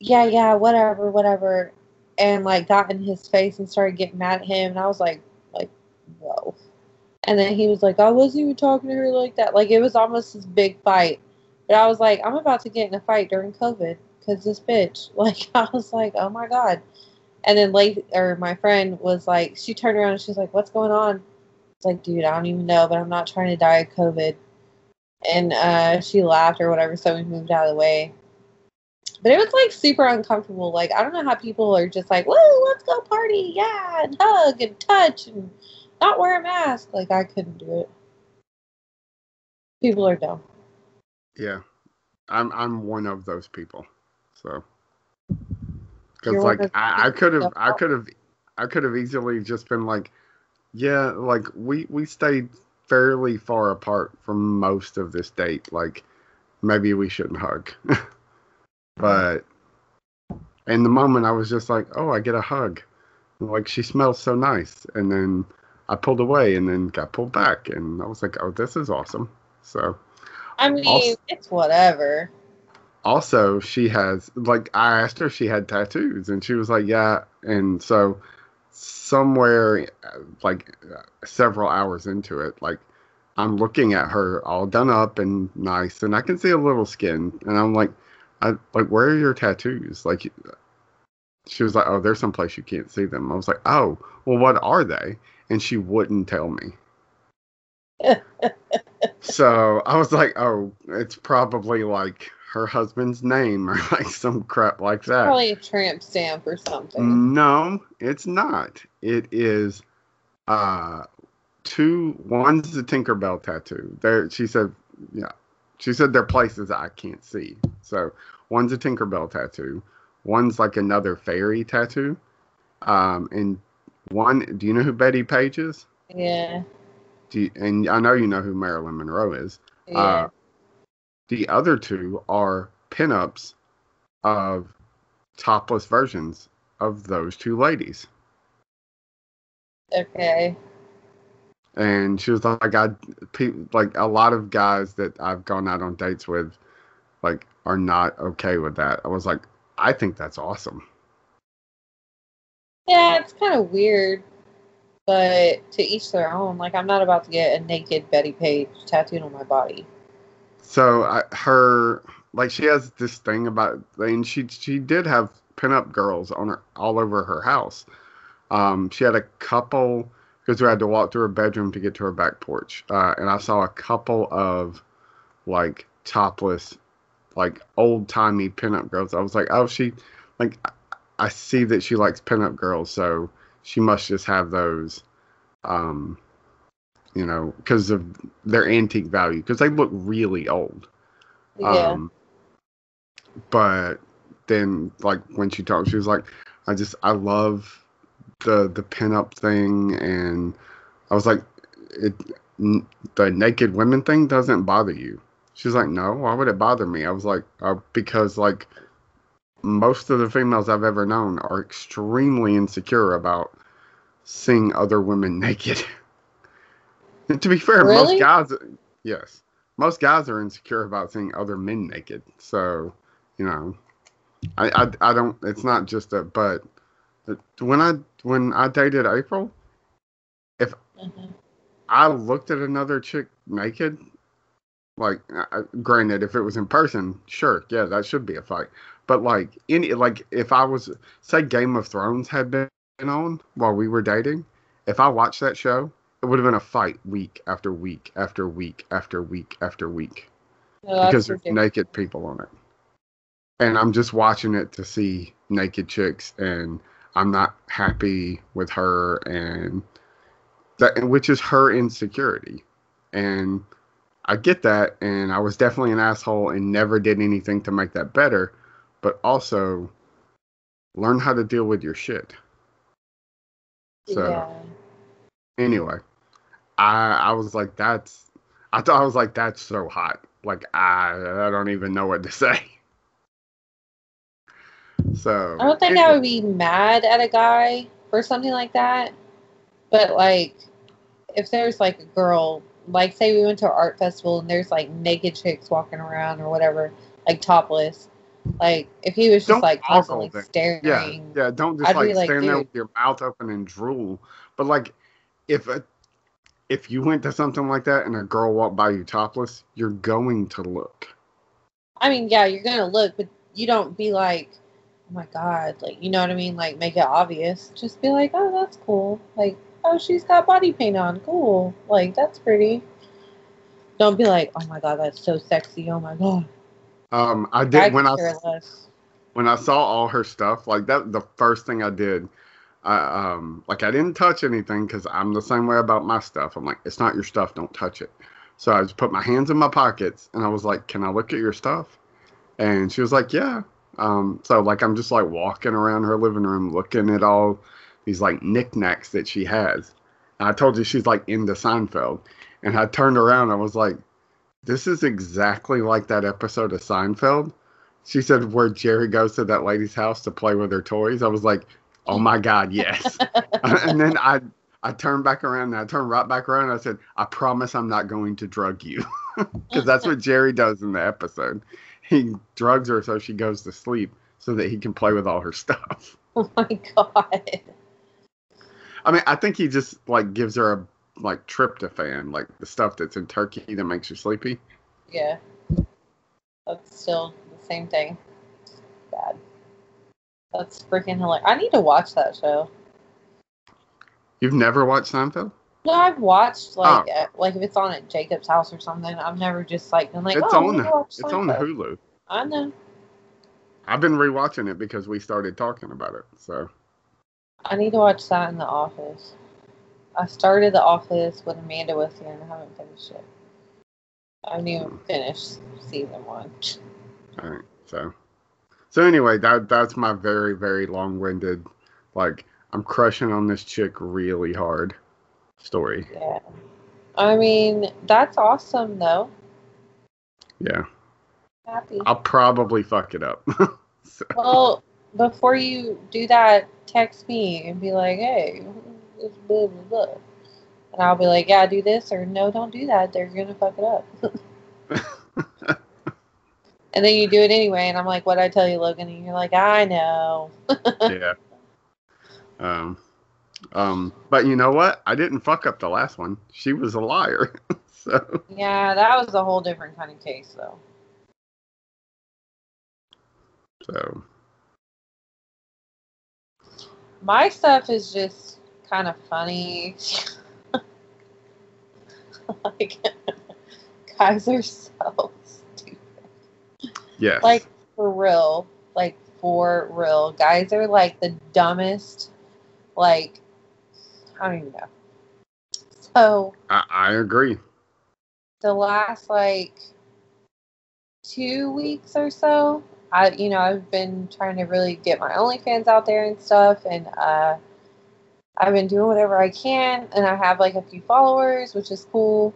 yeah, yeah, whatever, whatever. And like got in his face and started getting mad at him. And I was like, like, whoa. And then he was like, I wasn't even talking to her like that. Like it was almost this big fight. But I was like, I'm about to get in a fight during COVID because this bitch. Like I was like, oh my god. And then late, or my friend was like, she turned around and she's like, what's going on? It's like, dude, I don't even know, but I'm not trying to die of COVID. And uh, she laughed or whatever, so we moved out of the way. But it was like super uncomfortable. Like I don't know how people are just like, "Whoa, let's go party, yeah, and hug and touch and not wear a mask." Like I couldn't do it. People are dumb. Yeah, I'm I'm one of those people. So because like I, I could have. I could have I could have easily just been like, yeah, like we we stayed fairly far apart from most of this date. Like maybe we shouldn't hug. but in the moment I was just like, oh, I get a hug. Like she smells so nice. And then I pulled away and then got pulled back and I was like, oh, this is awesome. So I mean, Also- it's whatever. also she has like i asked her if she had tattoos and she was like yeah and so somewhere like several hours into it like i'm looking at her all done up and nice and i can see a little skin and i'm like i like where are your tattoos like she was like oh there's someplace you can't see them i was like oh well what are they and she wouldn't tell me so I was like, oh, it's probably like her husband's name or like some crap like that. Probably a tramp stamp or something. No, it's not. It is uh two one's the Tinkerbell tattoo. There she said yeah. She said they're places I can't see. So one's a Tinkerbell tattoo. One's like another fairy tattoo. Um and one do you know who Bettie Page is? Yeah. Do you, and I know you know who Marilyn Monroe is. Yeah. Uh, the other two are pinups of topless versions of those two ladies. okay. And she was like, I, pe- like a lot of guys that I've gone out on dates with, like, are not okay with that. I was like, I think that's awesome. Yeah, it's kind of weird, but to each their own. Like, I'm not about to get a naked Bettie Page tattooed on my body. So I, her, like, she has this thing about, and she she did have pinup girls on her all over her house. Um, she had a couple because we had to walk through her bedroom to get to her back porch, uh, and I saw a couple of like topless, like old timey pinup girls. I was like, oh, she, like, I- see that she likes pinup girls, so she must just have those, um, you know, because of their antique value, because they look really old. Yeah. Um, but then, like when she talked, she was like, "I just I love the the pinup thing," and I was like, "It n- the naked women thing doesn't bother you." She's like, "No, why would it bother me?" I was like, uh, "Because like most of the females I've ever known are extremely insecure about seeing other women naked." and to be fair, Really? most guys, yes, most guys are insecure about seeing other men naked. So, you know, I, I, I don't. It's not just a. But when I when I dated April, Mhm. I looked at another chick naked. Like, uh, granted, if it was in person, sure, yeah, that should be a fight. But like any like if I was say Game of Thrones had been on while we were dating, if I watched that show, it would have been a fight week after week after week after week after week No, because there's naked people on it. And I'm just watching it to see naked chicks, and I'm not happy with her, and that which is her insecurity. And I get that, and I was definitely an asshole and never did anything to make that better. But also, learn how to deal with your shit. So yeah. anyway, I I was like, that's I thought I was like, that's so hot. Like I I don't even know what to say. So I don't think I would be mad at a guy for something like that. But like if there's like a girl, like say we went to an art festival and there's like naked chicks walking around or whatever, like topless. Like if he was just Don't like constantly staring, yeah, yeah. Don't just I'd like like, stand there with your mouth open and drool. But like, if a, if you went to something like that and a girl walked by you topless, you're going to look. I mean, yeah, you're gonna look, but you don't be like, oh my god, like you know what I mean, like make it obvious. Just be like, oh, that's cool. Like, oh, she's got body paint on. Cool. Like that's pretty. Don't be like, oh my god, that's so sexy. Oh my god. Um, I did I when I less. when I saw all her stuff, like that, the first thing I did, I um, like I didn't touch anything because I'm the same way about my stuff. I'm like, it's not your stuff, don't touch it. So I just put my hands in my pockets and I was like, can I look at your stuff? And she was like, yeah. Um, so like I'm just like walking around her living room looking at all these like knickknacks that she has. And I told you she's like into Seinfeld, and I turned around. I was like, this is exactly like that episode of Seinfeld. She said where Jerry goes to that lady's house to play with her toys. I was like, oh my god, yes. and then I I turned back around and I turned right back around and I said, I promise I'm not going to drug you. Because that's what Jerry does in the episode. He drugs her so she goes to sleep so that he can play with all her stuff. Oh my god. I mean, I think he just like gives her a like tryptophan, like the stuff that's in turkey that makes you sleepy. Yeah. That's still the same thing. Bad. That's freaking hilarious. I need to watch that show. You've never watched Seinfeld? No, I've watched like uh, like if it's on at Jacob's house or something. I've never just like been like, it's oh, on it's on Seinfeld." Hulu. I know. I've been rewatching it because we started talking about it. So I need to watch that in The Office. I started The Office when Amanda was here and I haven't finished it. I haven't even finished season one. all right, so so anyway, that that's my very very long winded, like I'm crushing on this chick really hard story. Yeah. I mean, that's awesome though. Yeah, Happy. I'll probably fuck it up. so, Well, before you do that, text me and be like, hey, it's blah, blah, blah. And I'll be like, yeah, do this, or no, don't do that. They're going to fuck it up. and then you do it anyway. And I'm like, what I tell you, Logan? And you're like, I know. yeah. Um, um, but you know what? I didn't fuck up the last one. She was a liar. so Yeah, that was a whole different kind of case, though. so My stuff is just kind of funny. like, guys are so stupid. yes. Like for real, like for real, guys are like the dumbest. Like I don't even know. So I, I agree. the last like two weeks or so, I you know I've been trying to really get my OnlyFans out there and stuff, and uh, I've been doing whatever I can, and I have like a few followers, which is cool.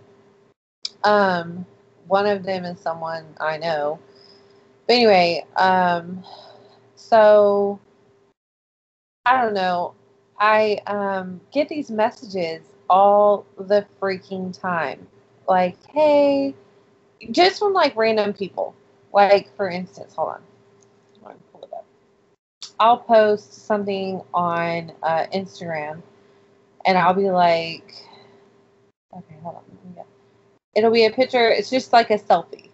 Um, one of them is someone I know. But anyway, um, so I don't know. I um, get these messages all the freaking time. Like, hey, just from like random people. Like, for instance, hold on. Let me pull it up. I'll post something on uh, Instagram and I'll be like, okay, hold on. It'll be a picture, it's just like a selfie.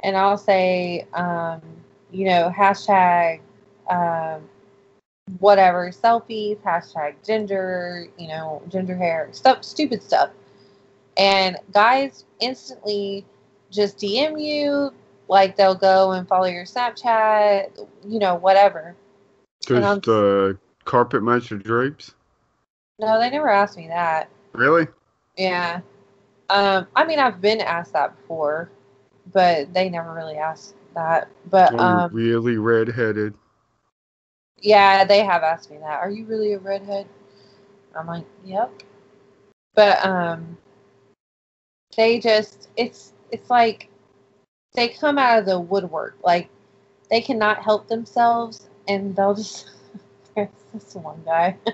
And I'll say, um, you know, hashtag um, whatever, selfies, hashtag ginger, you know, ginger hair, stuff, stupid stuff. And guys instantly just DM you, like they'll go and follow your Snapchat, you know, whatever. Just the carpet match your drapes. No, they never asked me that. Really? Yeah. Um, I mean, I've been asked that before, but they never really asked that. But um, really redheaded. yeah, they have asked me that. Are you really a redhead? I'm like, yep. But um, they just it's it's like they come out of the woodwork. Like they cannot help themselves, and they'll just. There's this one guy.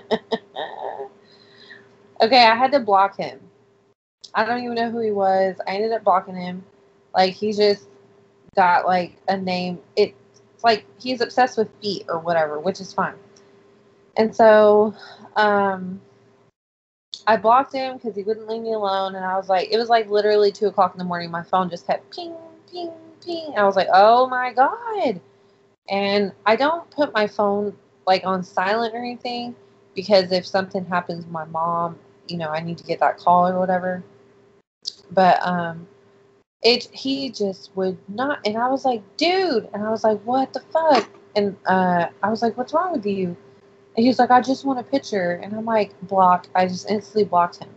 okay, I had to block him. I don't even know who he was. I ended up blocking him. Like he just got like a name. It's like he's obsessed with feet or whatever, which is fine. And so, um, I blocked him because he wouldn't leave me alone. And I was like, it was like literally two o'clock in the morning. My phone just kept ping, ping, ping. I was like, oh my god. And I don't put my phone like on silent or anything because if something happens to my mom, you know, I need to get that call or whatever. But um it he just would not and I was like, dude, and I was like, what the fuck? And uh I was like, what's wrong with you? And he was like, I just want a picture. And I'm like, block. I just instantly blocked him.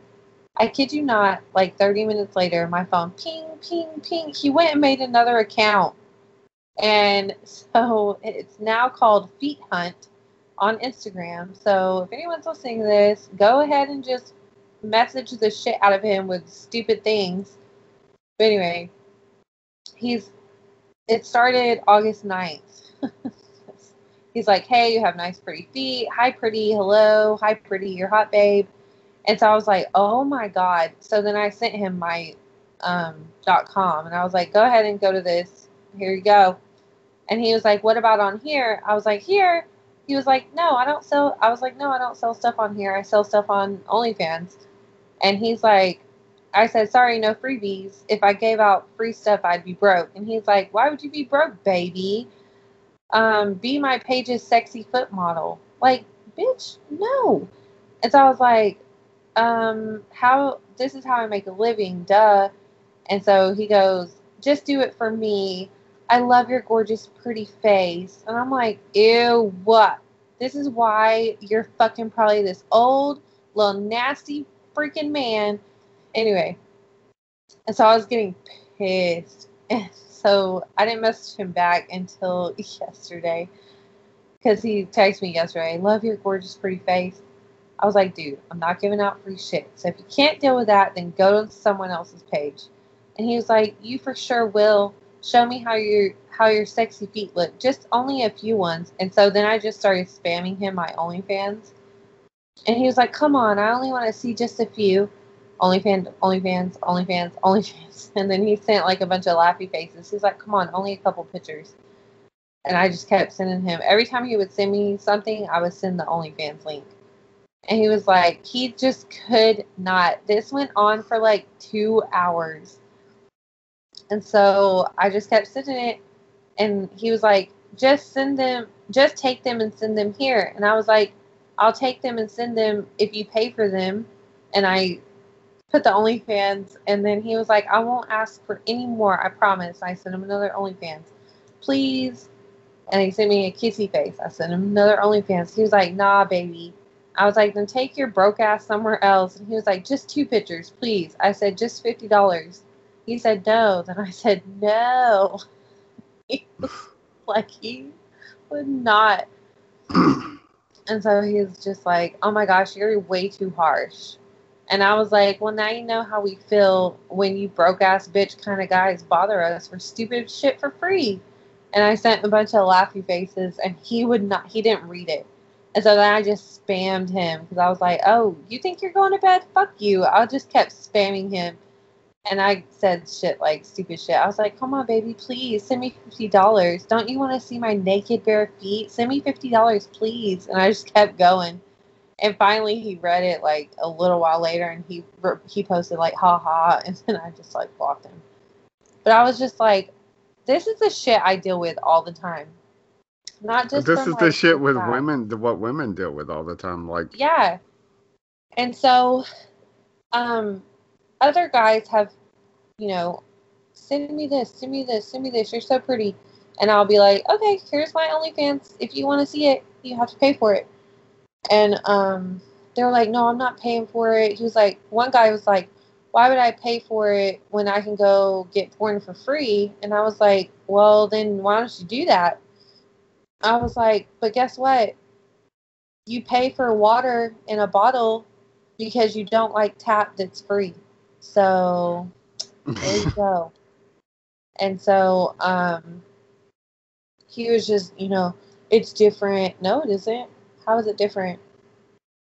I kid you not, like 30 minutes later, my phone ping, ping, ping. He went and made another account. And so it's now called Feet Hunt on Instagram. So if anyone's listening to this, go ahead and just message the shit out of him with stupid things. But anyway, he's it started August 9th. he's like, Hey, you have nice pretty feet. Hi pretty, hello, hi pretty, you're hot babe. And so I was like, Oh my god. So then I sent him my um dot com and I was like, Go ahead and go to this. Here you go. And he was like, What about on here? I was like, Here he was like, No, I don't sell I was like, No, I don't sell stuff on here. I sell stuff on OnlyFans. And he's like, I said, Sorry, no freebies. If I gave out free stuff, I'd be broke. And he's like, Why would you be broke, baby? Um, be my page's sexy foot model. Like, bitch, no. And so I was like, um, how this is how I make a living, duh. And so he goes, Just do it for me. I love your gorgeous, pretty face. And I'm like, Ew, what? This is why you're fucking probably this old, little nasty freaking man. Anyway, and so I was getting pissed. And so I didn't message him back until yesterday because he texted me yesterday, Love your gorgeous, pretty face. I was like, dude, I'm not giving out free shit. So if you can't deal with that, then go to someone else's page. And he was like, You for sure will. Show me how your how your sexy feet look. Just only a few ones. And so then I just started spamming him my OnlyFans. And he was like, Come on, I only want to see just a few. OnlyFans, OnlyFans, OnlyFans, OnlyFans. And then he sent like a bunch of laughy faces. He's like, Come on, only a couple pictures. And I just kept sending him. Every time he would send me something, I would send the OnlyFans link and he was like he just could not this went on for like two hours and so i just kept sending it. And he was like just send them just take them and send them here. And i was like i'll take them and send them if you pay for them. And i put the onlyfans. And then he was like i won't ask for any more. I promise. I sent him another onlyfans. Please. And he sent me a kissy face. I sent him another onlyfans. He was like nah baby. I was like, then take your broke ass somewhere else. And he was like, just two pictures, please. I said, just fifty dollars. He said no. Then I said no. Like he would not. and so he was just like, oh my gosh, you're way too harsh. And I was like, well, now you know how we feel when you broke ass bitch kind of guys bother us for stupid shit for free. And I sent a bunch of laughy faces, and he would not. He didn't read it. And so then I just spammed him because I was like, oh, you think you're going to bed? Fuck you. I just kept spamming him. And I said shit like stupid shit. I was like, come on, baby, please send me $50. Don't you want to see my naked bare feet? Send me $50, please. And I just kept going. And finally, he read it like a little while later and he he posted like, ha ha. And then I just like blocked him. But I was just like, this is the shit I deal with all the time. Not just this from, is like, the shit with women what women deal with all the time like Yeah. And so um other guys have, you know, send me this, send me this, send me this, you're so pretty. And I'll be like, Okay, here's my OnlyFans. If you want to see it, you have to pay for it. And um they were like, No, I'm not paying for it. He was like one guy was like, Why would I pay for it when I can go get porn for free? And I was like, Well then why don't you do that? I was like, but guess what? You pay for water in a bottle because you don't like tap that's free. So there you go. And so um, he was just, you know, it's different. No, it isn't. How is it different?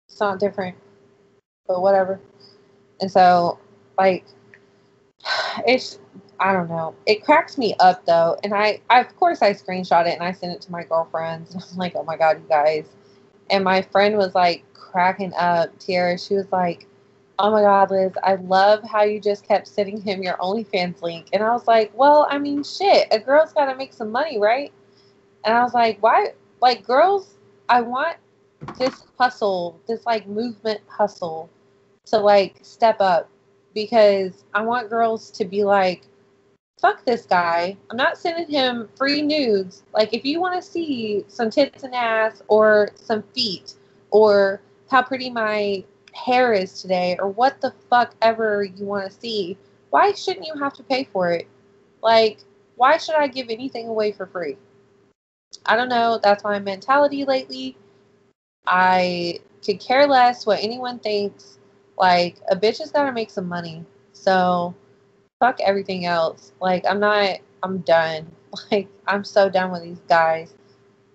It's not different. But whatever. And so, like, it's I don't know. It cracks me up though, and I, I of course I screenshot it and I sent it to my girlfriends. And I'm like, oh my god, you guys. And my friend was like cracking up. Tiara, she was like, oh my god, Liz, I love how you just kept sending him your OnlyFans link. And I was like, well, I mean, shit, a girl's got to make some money, right? And I was like, why? Like, girls, I want this hustle, this like movement hustle to like step up because I want girls to be like, fuck this guy. I'm not sending him free nudes. Like, if you want to see some tits and ass or some feet or how pretty my hair is today or what the fuck ever you want to see, why shouldn't you have to pay for it? Like, why should I give anything away for free? I don't know. That's my mentality lately. I could care less what anyone thinks. Like, a bitch has got to make some money. So, fuck everything else. Like, I'm not, I'm done. Like, I'm so done with these guys.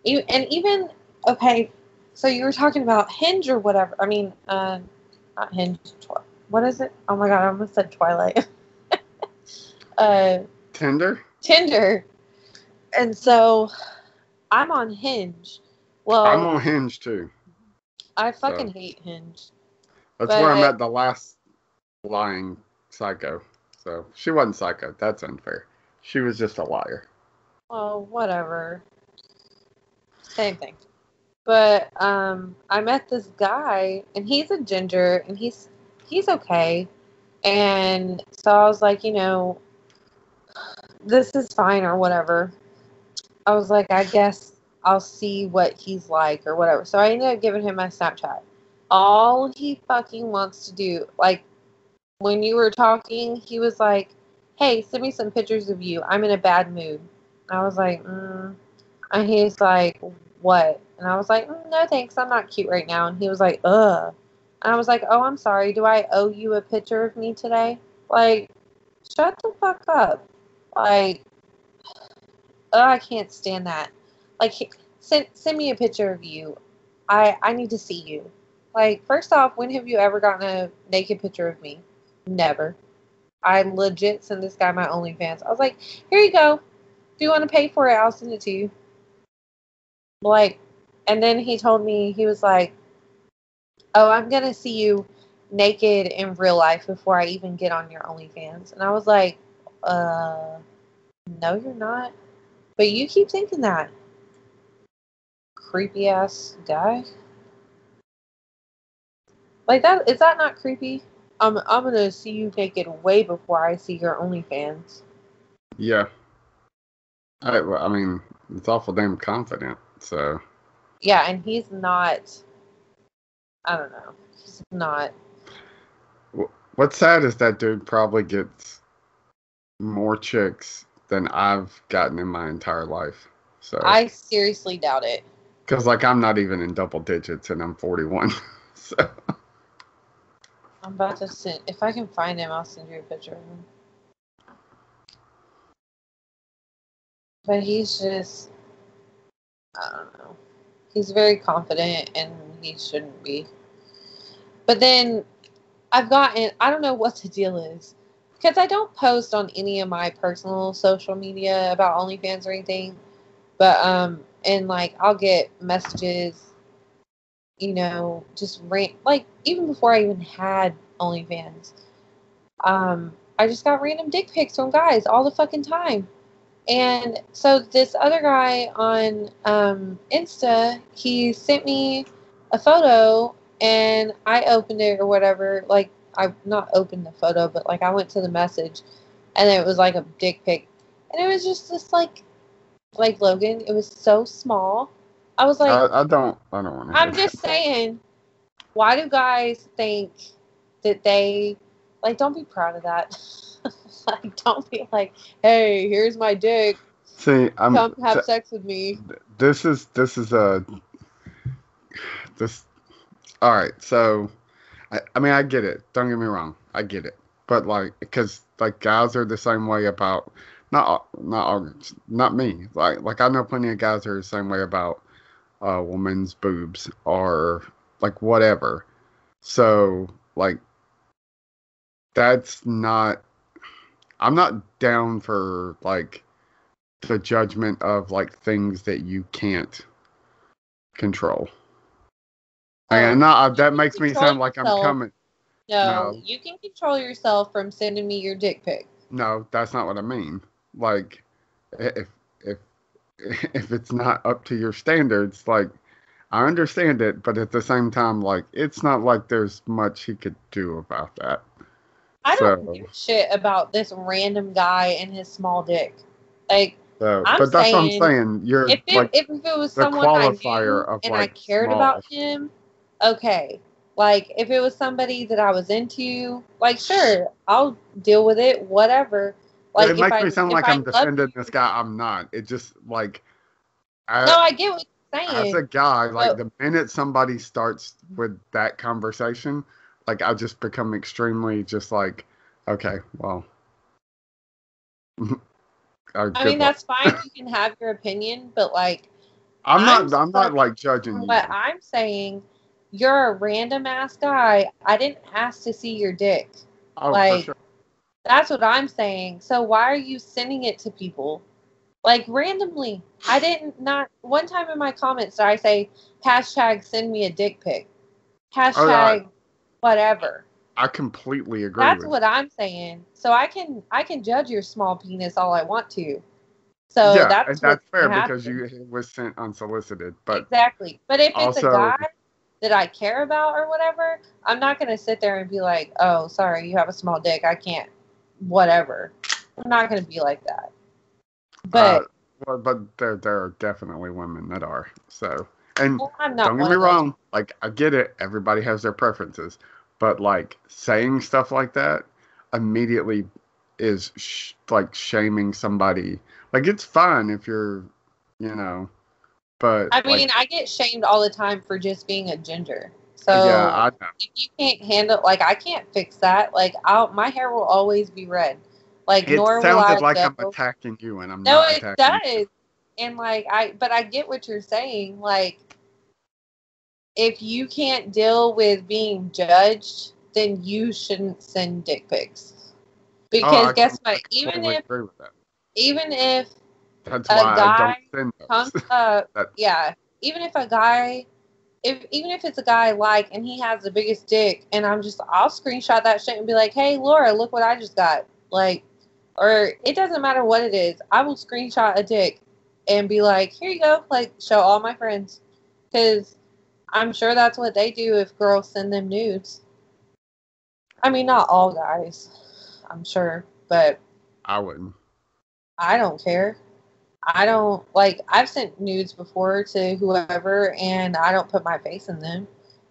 And even, okay, so you were talking about Hinge or whatever. I mean, uh, not Hinge. What is it? Oh my god, I almost said Twilight. uh, Tinder. Tinder. And so, I'm on Hinge. Well, I'm on Hinge too. I fucking so. hate Hinge. That's but, where I met the last lying psycho. So she wasn't psycho. That's unfair. She was just a liar. Oh, whatever. Same thing. But um, I met this guy, and he's a ginger, and he's he's okay. And so I was like, you know, this is fine or whatever. I was like, I guess I'll see what he's like or whatever. So I ended up giving him my Snapchat. All he fucking wants to do, like when you were talking, he was like, "Hey, send me some pictures of you. I'm in a bad mood." I was like, mm. and he's like, "What?" And I was like, mm, no, thanks. I'm not cute right now. And he was like, ugh. And I was like, oh, I'm sorry. Do I owe you a picture of me today? Like, shut the fuck up. Like, I can't stand that. Like, send, send me a picture of you. I, I need to see you. Like, first off, when have you ever gotten a naked picture of me? Never. I legit sent this guy my OnlyFans. I was like, here you go. If you want to pay for it, I'll send it to you. Like, and then he told me, he was like, Oh, I'm going to see you naked in real life before I even get on your OnlyFans. And I was like, Uh, no, you're not. But you keep thinking that. Creepy ass guy. Like that is that not creepy? I'm I'm gonna see you naked way before I see your OnlyFans. Yeah. I I mean, it's awful damn confident. So yeah, and he's not. I don't know. He's not. What's sad is that dude probably gets more chicks than I've gotten in my entire life. So I seriously doubt it. Because like I'm not even in double digits and I'm 41. so. I'm about to send. If I can find him, I'll send you a picture of him. But he's just. I don't know. He's very confident and he shouldn't be. But then I've gotten, I don't know what the deal is. Because I don't post on any of my personal social media about OnlyFans or anything. But, um, and like I'll get messages, you know, just rant, like even before I even had OnlyFans. Um, I just got random dick pics from guys all the fucking time. And so this other guy on um, Insta, he sent me a photo and I opened it or whatever. Like I not opened the photo, but like I went to the message and it was like a dick pic. And it was just this like like Logan, it was so small. I was like I, I don't I don't want to I'm just saying why do guys think that they like don't be proud of that. like, don't be like, "Hey, here's my dick. See, I'm come have sex with me." This is this is a this. All right, so I, I mean, I get it. Don't get me wrong, I get it. But like, because like guys are the same way about not not not me. Like like I know plenty of guys are the same way about a woman's boobs or like whatever. So like that's not I'm not down for like the judgment of like things that you can't control. Oh, and not that makes me sound like I'm coming. No, no, you can control yourself from sending me your dick pic. No, that's not what I mean. Like, if if if it's not up to your standards, like I understand it, but at the same time, like it's not like there's much he could do about that. I don't so, give shit about this random guy and his small dick. Like, so, but that's saying, what I'm saying. You're if it, like if it was someone I knew and like I cared small. about him, okay. Like if it was somebody that I was into, like sure, I'll deal with it, whatever. Like it makes I, me sound like I I'm defending this guy. I'm not. It just like I, no, I get what you're saying. As a guy, like the minute somebody starts with that conversation, like I just become extremely just like, okay, well. Uh, I mean, that's fine. You can have your opinion, but like, I'm not. I'm, I'm not like judging. You. I'm saying, you're a random ass guy. I didn't ask to see your dick. Oh, like, sure. that's what I'm saying. So why are you sending it to people? like randomly. I didn't not one time in my comments did I say hashtag send me a dick pic, oh, hashtag oh, whatever. I completely agree. That's what I'm saying. So I can I can judge your small penis all I want to. So yeah, that's that's fair because you it was sent unsolicited. But exactly. But if also, it's a guy that I care about or whatever, I'm not gonna sit there and be like, "Oh, sorry, you have a small dick. I can't." Whatever. I'm not gonna be like that. But uh, well, but there there are definitely women that are. So and well, don't get me wrong, like I get it, everybody has their preferences, but like saying stuff like that immediately is sh- like shaming somebody. Like it's fine if you're, you know, but I mean, like, I get shamed all the time for just being a ginger. So yeah, I if you can't handle, like, I can't fix that. Like, I'll, my hair will always be red. Like it nor sounded like. I'm attacking you, and I'm not. no, it does. And like I, but I get what you're saying. Like, if you can't deal with being judged, then you shouldn't send dick pics. Because oh, guess what? Even if even if That's a guy comes up, yeah, even if a guy if even if it's a guy like and he has the biggest dick and I'm just I'll screenshot that shit and be like, "Hey, Laura, look what I just got." Like or it doesn't matter what it is. I will screenshot a dick and be like, here you go, like show all my friends. Because I'm sure that's what they do if girls send them nudes. I mean, not all guys, I'm sure, but I wouldn't. I don't care. I don't like, I've sent nudes before to whoever and I don't put my face in them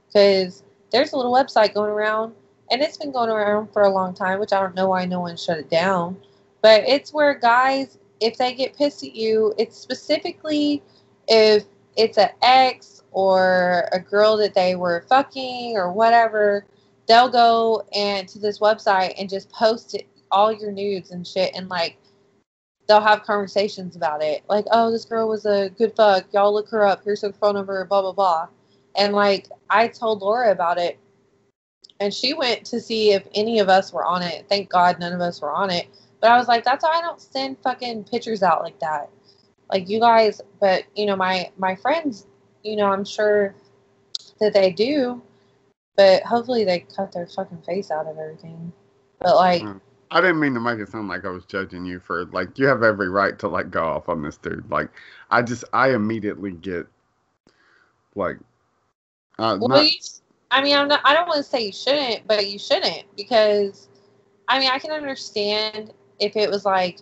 because there's a little website going around and it's been going around for a long time, which I don't know why no one shut it down but it's where guys, if they get pissed at you, it's specifically if it's an ex or a girl that they were fucking or whatever, they'll go and to this website and just post it, all your nudes and shit and like they'll have conversations about it. Like, oh, this girl was a good fuck. Y'all look her up. Here's her phone number, blah, blah, blah. And like, I told Laura about it. And she went to see if any of us were on it. Thank God none of us were on it. But I was like, that's why I don't send fucking pictures out like that. Like you guys, but you know, my my friends, you know, I'm sure that they do, but hopefully they cut their fucking face out of everything. But like, mm. I didn't mean to make it sound like I was judging you for like you have every right to like go off on this dude. Like, I just I immediately get like, uh, well, not, you, I mean, I'm not. I don't want to say you shouldn't, but you shouldn't because, I mean, I can understand if it was like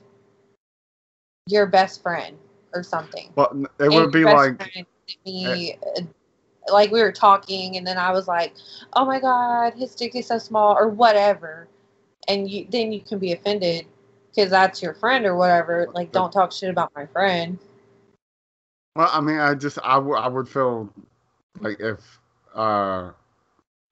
your best friend or something. Well, it would be like me, uh, like we were talking, and then I was like, "Oh my god, his dick is so small," or whatever, and you then you can be offended because that's your friend or whatever. Like, don't talk shit about my friend. Well, I mean, I just I, w- I would feel like if uh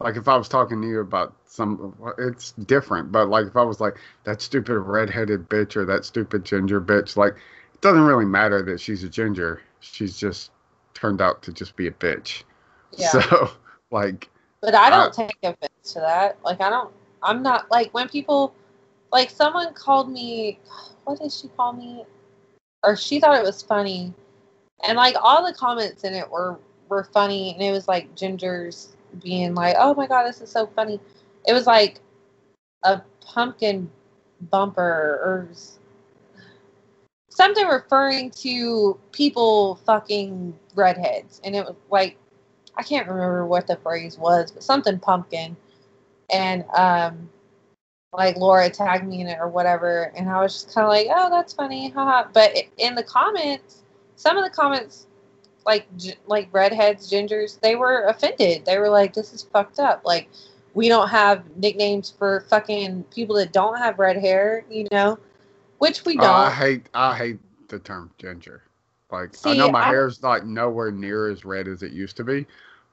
like if I was talking to you about some, it's different. But like if I was like that stupid redheaded bitch or that stupid ginger bitch, like it doesn't really matter that she's a ginger. She's just turned out to just be a bitch. Yeah. So like. But I don't take offense to that. Like I don't. I'm not like when people, like someone called me. What did she call me? Or she thought it was funny, and like all the comments in it were were funny, and it was like gingers being like, "Oh my god, this is so funny." It was like a pumpkin bumper or something referring to people fucking redheads, and it was like I can't remember what the phrase was, but something pumpkin, and um, like Laura tagged me in it or whatever, and I was just kind of like, oh, that's funny, haha. But in the comments, some of the comments, like like redheads, gingers, they were offended. They were like, this is fucked up. Like we don't have nicknames for fucking people that don't have red hair, you know, which we don't. Uh, I hate I hate the term ginger. Like See, I know my I, hair's like nowhere near as red as it used to be,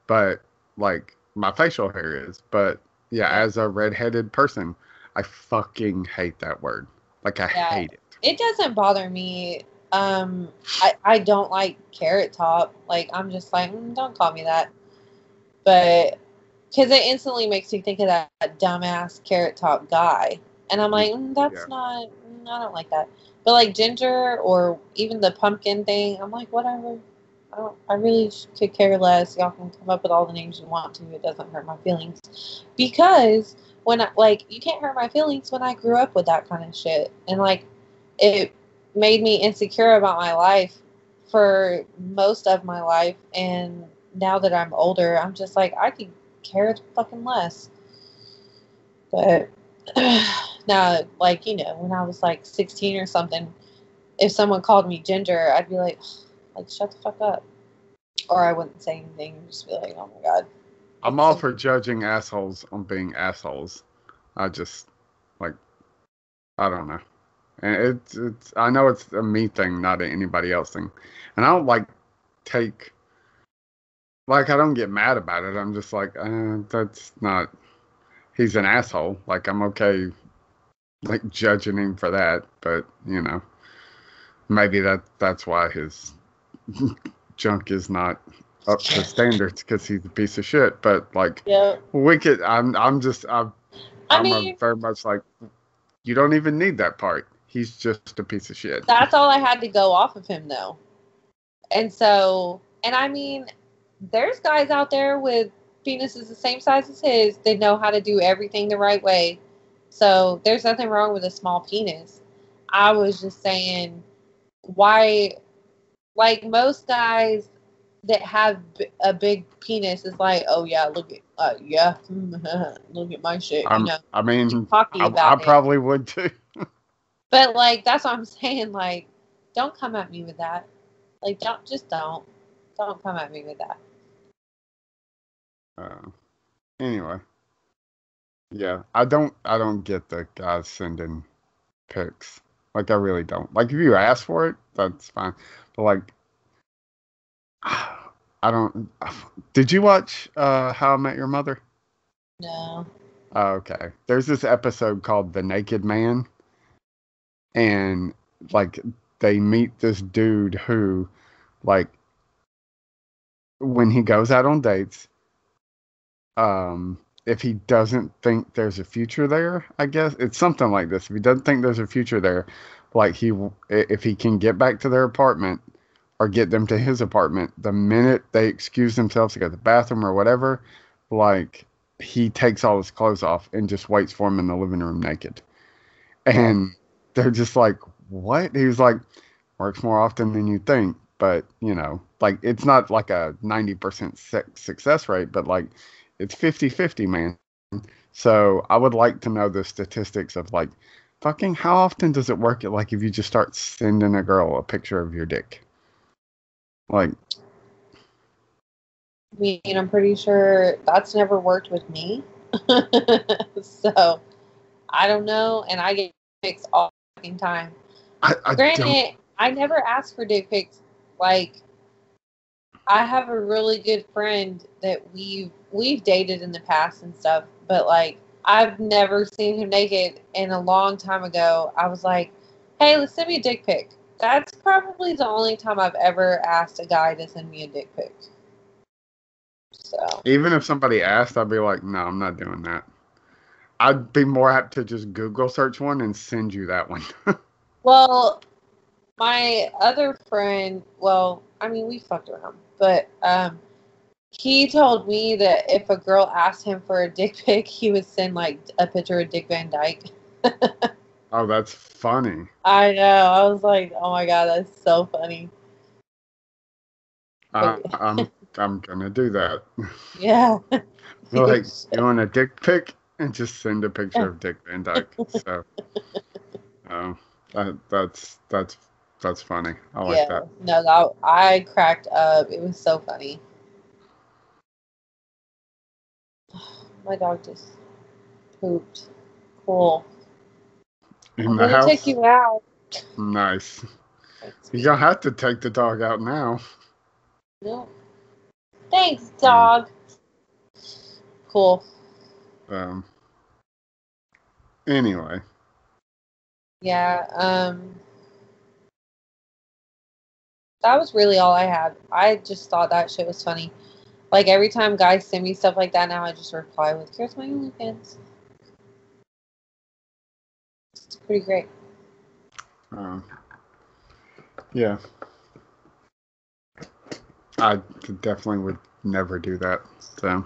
but like my facial hair is. But yeah, as a redheaded person, I fucking hate that word. Like I yeah, hate it. It doesn't bother me. Um, I I don't like carrot top. Like I'm just like, mm, don't call me that. But because it instantly makes me think of that, that dumbass carrot top guy, and I'm like, mm, that's yeah. not. Mm, I don't like that. But like ginger or even the pumpkin thing, I'm like, whatever. I don't. I really could care less. Y'all can come up with all the names you want to. It doesn't hurt my feelings, because when I like you can't hurt my feelings when I grew up with that kind of shit, and like it made me insecure about my life for most of my life, and now that I'm older, I'm just like I could care fucking less. But now, like you know, when I was like 16 or something, if someone called me ginger, I'd be like, like shut the fuck up, or I wouldn't say anything, just be like, oh my god. I'm all for judging assholes on being assholes. I just like I don't know. And it's it's I know it's a me thing, not an anybody else thing. And I don't like take like I don't get mad about it. I'm just like, uh, that's not he's an asshole. Like I'm okay like judging him for that, but you know, maybe that that's why his junk is not up to standards because he's a piece of shit. But like, yeah, wicked. I'm I'm just I'm I I'm mean, very much like you don't even need that part. He's just a piece of shit. That's all I had to go off of him though. And so, and I mean, there's guys out there with penises the same size as his. They know how to do everything the right way. So there's nothing wrong with a small penis. I was just saying, why, like most guys that have a big penis is like, oh yeah, look at, uh, yeah, look at my shit. You know, I mean, talking I, I probably would too. But like, that's what I'm saying. Like, don't come at me with that. Like, don't just don't, don't come at me with that. Uh, anyway, yeah, I don't, I don't get the guys sending pics. Like, I really don't. Like, if you ask for it, that's fine. But like, I don't. Did you watch uh, How I Met Your Mother? No. Oh, okay. There's this episode called The Naked Man, and like they meet this dude who, like, when he goes out on dates, um, if he doesn't think there's a future there, I guess it's something like this. If he doesn't think there's a future there, like he, if he can get back to their apartment or get them to his apartment, the minute they excuse themselves to go to the bathroom or whatever, like he takes all his clothes off and just waits for him in the living room naked. And they're just like, what? He was like, works more often than you think. But, you know, like it's not like a 90% success rate, but like it's 50 50, man. So I would like to know the statistics of like, fucking how often does it work? Like if you just start sending a girl a picture of your dick? Like, I mean, I'm pretty sure that's never worked with me. so, I don't know. And I get pics all fucking time. I, I Granted, don't... I never ask for dick pics. Like, I have a really good friend that we've we've dated in the past and stuff, but like I've never seen him naked. And a long time ago, I was like, "Hey, let's send me a dick pic." That's probably the only time I've ever asked a guy to send me a dick pic. So even if somebody asked, I'd be like, no, I'm not doing that. I'd be more apt to just Google search one and send you that one. well, my other friend, well, I mean, we fucked around, but um, he told me that if a girl asked him for a dick pic, he would send like a picture of Dick Van Dyke. Oh, that's funny. I know. I was like, oh my god, that's so funny. I, I'm I'm gonna do that. Yeah. like you want a dick pic and just send a picture of Dick Van Dyke. So, um, that, that's that's that's funny. I like yeah. that. No, that I cracked up. It was so funny. My dog just pooped. Cool. In I'm the house. take you out. Nice. You're gonna have to take the dog out now. No. Thanks, dog. Cool. Um. Anyway, Yeah. Um. That was really all I had. I just thought that shit was funny. Like every time guys send me stuff like that now, I just reply with "Here's my OnlyFans." It's pretty great. um, yeah, I definitely would never do that. So,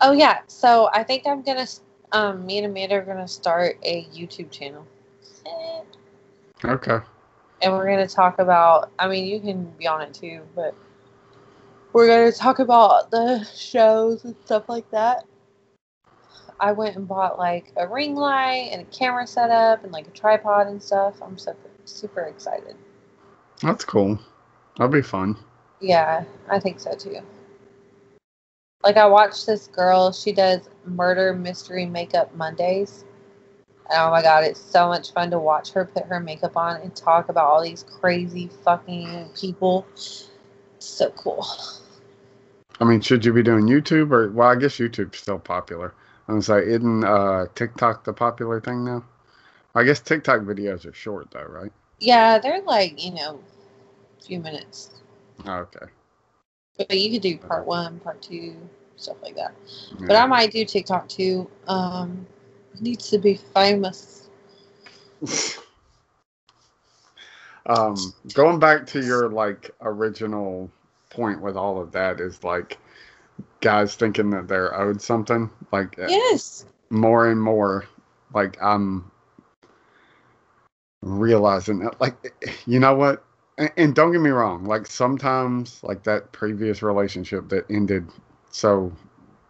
Oh yeah. So I think I'm gonna. Um, me and Amanda are gonna start a YouTube channel. okay. and we're going to talk about i mean you can be on it too but we're going to talk about the shows and stuff like that i went and bought like a ring light and a camera setup and like a tripod and stuff i'm super super excited That's cool. That'll be fun. yeah i think so too like i watched this girl she does murder mystery makeup mondays Oh my god, it's so much fun to watch her put her makeup on and talk about all these crazy fucking people. So cool. I mean, should you be doing YouTube or? Well, I guess YouTube's still popular. I'm like, isn't uh, TikTok the popular thing now? I guess TikTok videos are short though, right? Yeah, they're like, you know, a few minutes. Okay. But you could do part one, part two, stuff like that. But I might do TikTok too. Um it needs to be famous. um, going back to your like original point with all of that is like guys thinking that they're owed something. Like uh, Yes. more and more, like I'm realizing that, like you know what. And, and don't get me wrong. Like sometimes, like that previous relationship that ended so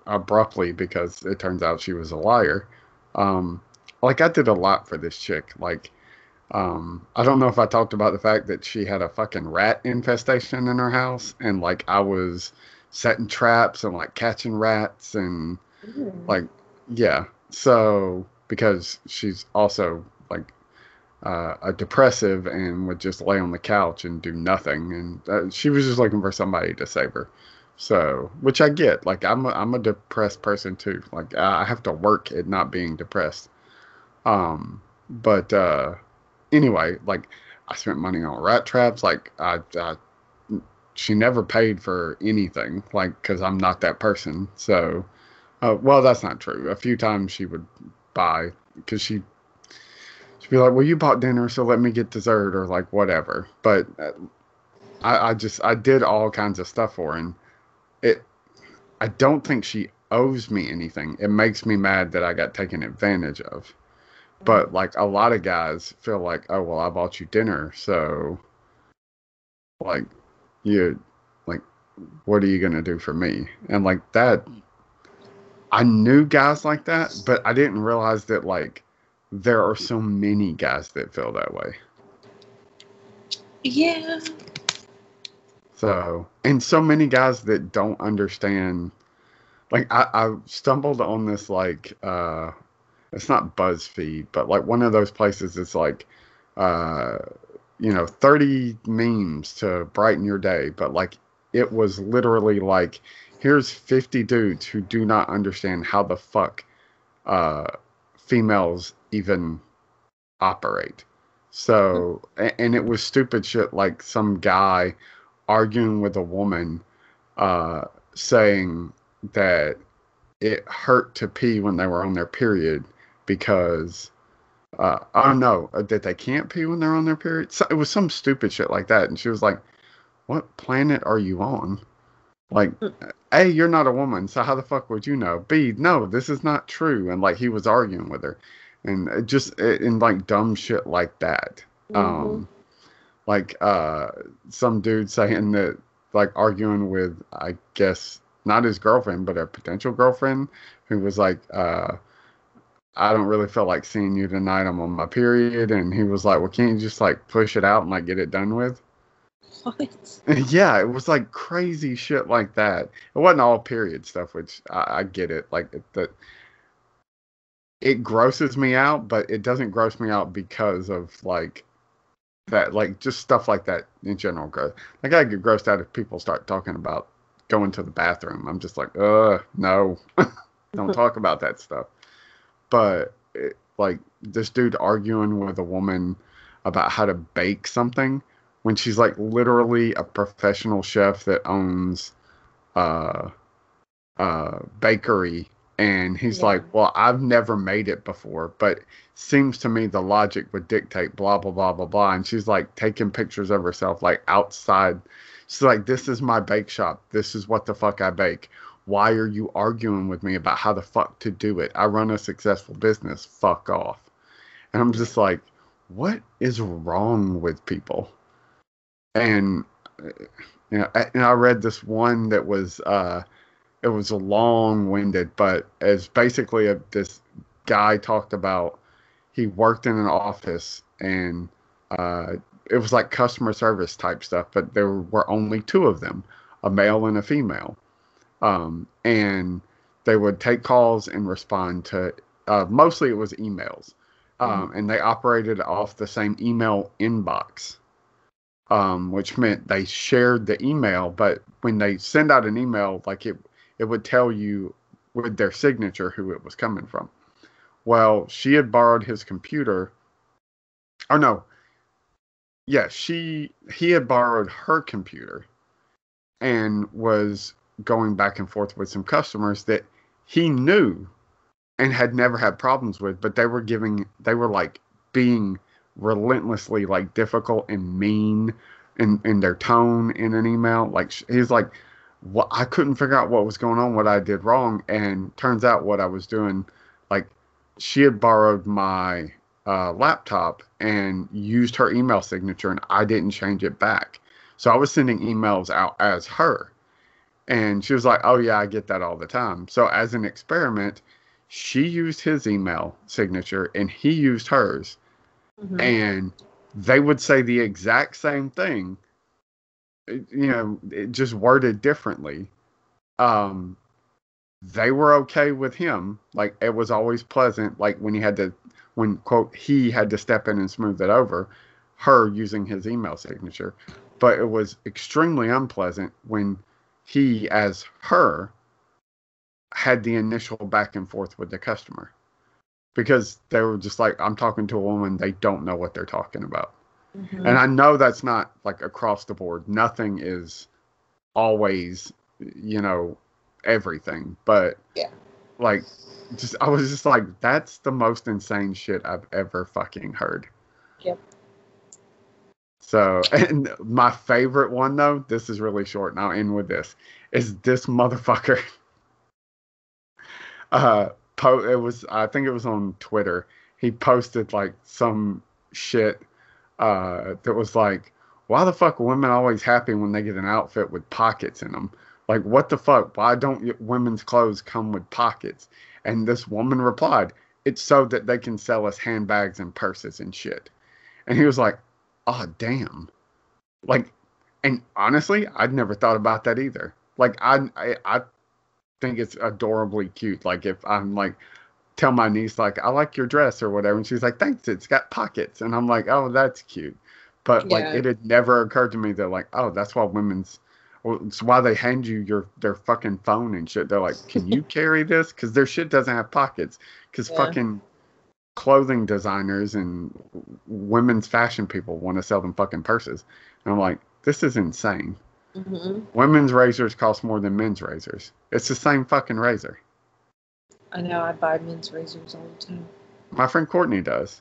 abruptly because it turns out she was a liar. Um, like I did a lot for this chick. Like, um, I don't know if I talked about the fact that she had a fucking rat infestation in her house, and like I was setting traps and like catching rats and Mm. like yeah. So because she's also like uh, a depressive and would just lay on the couch and do nothing, and uh, she was just looking for somebody to save her. So, which I get. Like I'm a, I'm a depressed person too. Like I have to work at not being depressed. Um, but uh, anyway, like I spent money on rat traps. Like I, I she never paid for anything. Like because I'm not that person. So, uh, well, that's not true. A few times she would buy because she she'd be like, "Well, you bought dinner, so let me get dessert or like whatever." But uh, I, I just I did all kinds of stuff for her, and it I don't think she owes me anything. It makes me mad that I got taken advantage of. But like a lot of guys feel like, oh well, I bought you dinner, so like you like what are you gonna do for me? And like that I knew guys like that, but I didn't realize that like there are so many guys that feel that way. Yeah. So, and so many guys that don't understand. Like, I, I stumbled on this, like, uh, it's not BuzzFeed, but like one of those places that's like, uh, you know, 30 memes to brighten your day. But like, it was literally like, here's 50 dudes who do not understand how the fuck uh, females even operate. So, and it was stupid shit like some guy arguing with a woman uh, saying that it hurt to pee when they were on their period because uh, oh no uh, that they can't pee when they're on their period? So, it was some stupid shit like that and she was like what planet are you on? Like a you're not a woman so how the fuck would you know? B no this is not true and like he was arguing with her and just in like dumb shit like that. Um, like uh, some dude saying that like arguing with I guess not his girlfriend but a potential girlfriend who was like uh, I don't really feel like seeing you tonight. I'm on my period, and he was like, "Well, can't you just like push it out and like get it done with?" What? yeah, it was like crazy shit like that. It wasn't all period stuff, which I, I get it. Like that, it grosses me out, but it doesn't gross me out because of like that, like just stuff like that in general. Like I get grossed out if people start talking about going to the bathroom. I'm just like, uh, no, don't talk about that stuff. But it, like this dude arguing with a woman about how to bake something when she's like literally a professional chef that owns uh uh bakery and he's Yeah. like well i've never made it before but seems to me the logic would dictate blah blah blah blah blah. And she's like taking pictures of herself like outside. She's like this is my bake shop. This is what the fuck i bake. Why are you arguing with me about how the fuck to do it? I run a successful business. Fuck off. And i'm just like what is wrong with people? And uh, you know, and I read this one that was uh, it was a long-winded, but it's basically a, this guy talked about he worked in an office and uh, it was like customer service type stuff, but there were only two of them, a male and a female, um, and they would take calls and respond to. Uh, mostly it was emails, um, and they operated off the same email inbox um, which meant they shared the email. But when they send out an email, like it, it would tell you with their signature who it was coming from. Well, she had borrowed his computer. Oh no, yeah, she he had borrowed her computer, and was going back and forth with some customers that he knew and had never had problems with, but they were giving they were like being relentlessly like difficult and mean in in their tone in an email. Like he's like, what I couldn't figure out what was going on, what I did wrong, and turns out what I was doing, like she had borrowed my uh, laptop and used her email signature, and I didn't change it back. So I was sending emails out as her. And she was like, Oh, yeah, I get that all the time. So, as an experiment, she used his email signature and he used hers Mhm. and they would say the exact same thing you know it just worded differently. Um they were okay with him. Like it was always pleasant like when he had to when quote he had to step in and smooth it over her using his email signature. But it was extremely unpleasant when he as her had the initial back and forth with the customer. Because they were just like i'm talking to a woman. They don't know what they're talking about Mhm. and i know that's not like across the board nothing is always you know everything but Yeah. like just i was just like that's the most insane shit i've ever fucking heard Yep. so and my favorite one though this is really short and i'll end with this is this motherfucker uh po- it was i think it was on twitter he posted like some shit uh that was like why the fuck are women always happy when they get an outfit with pockets in them like what the fuck? Why don't women's clothes come with pockets? And this woman replied it's so that they can sell us handbags and purses and shit. And he was like oh damn. Like and honestly i'd never thought about that either. Like i i, I think it's adorably cute. Like if i'm like tell my niece like i like your dress or whatever and she's like thanks it's got pockets and i'm like oh that's cute but like it had never occurred to me that like oh that's why women's well, it's why they hand you your their fucking phone and shit. They're like can you carry this? Because their shit doesn't have pockets because Yeah. fucking clothing designers and women's fashion people want to sell them fucking purses and i'm like this is insane. Mhm. women's razors cost more than men's razors. It's the same fucking razor I know I buy men's razors all the time. My friend Courtney does.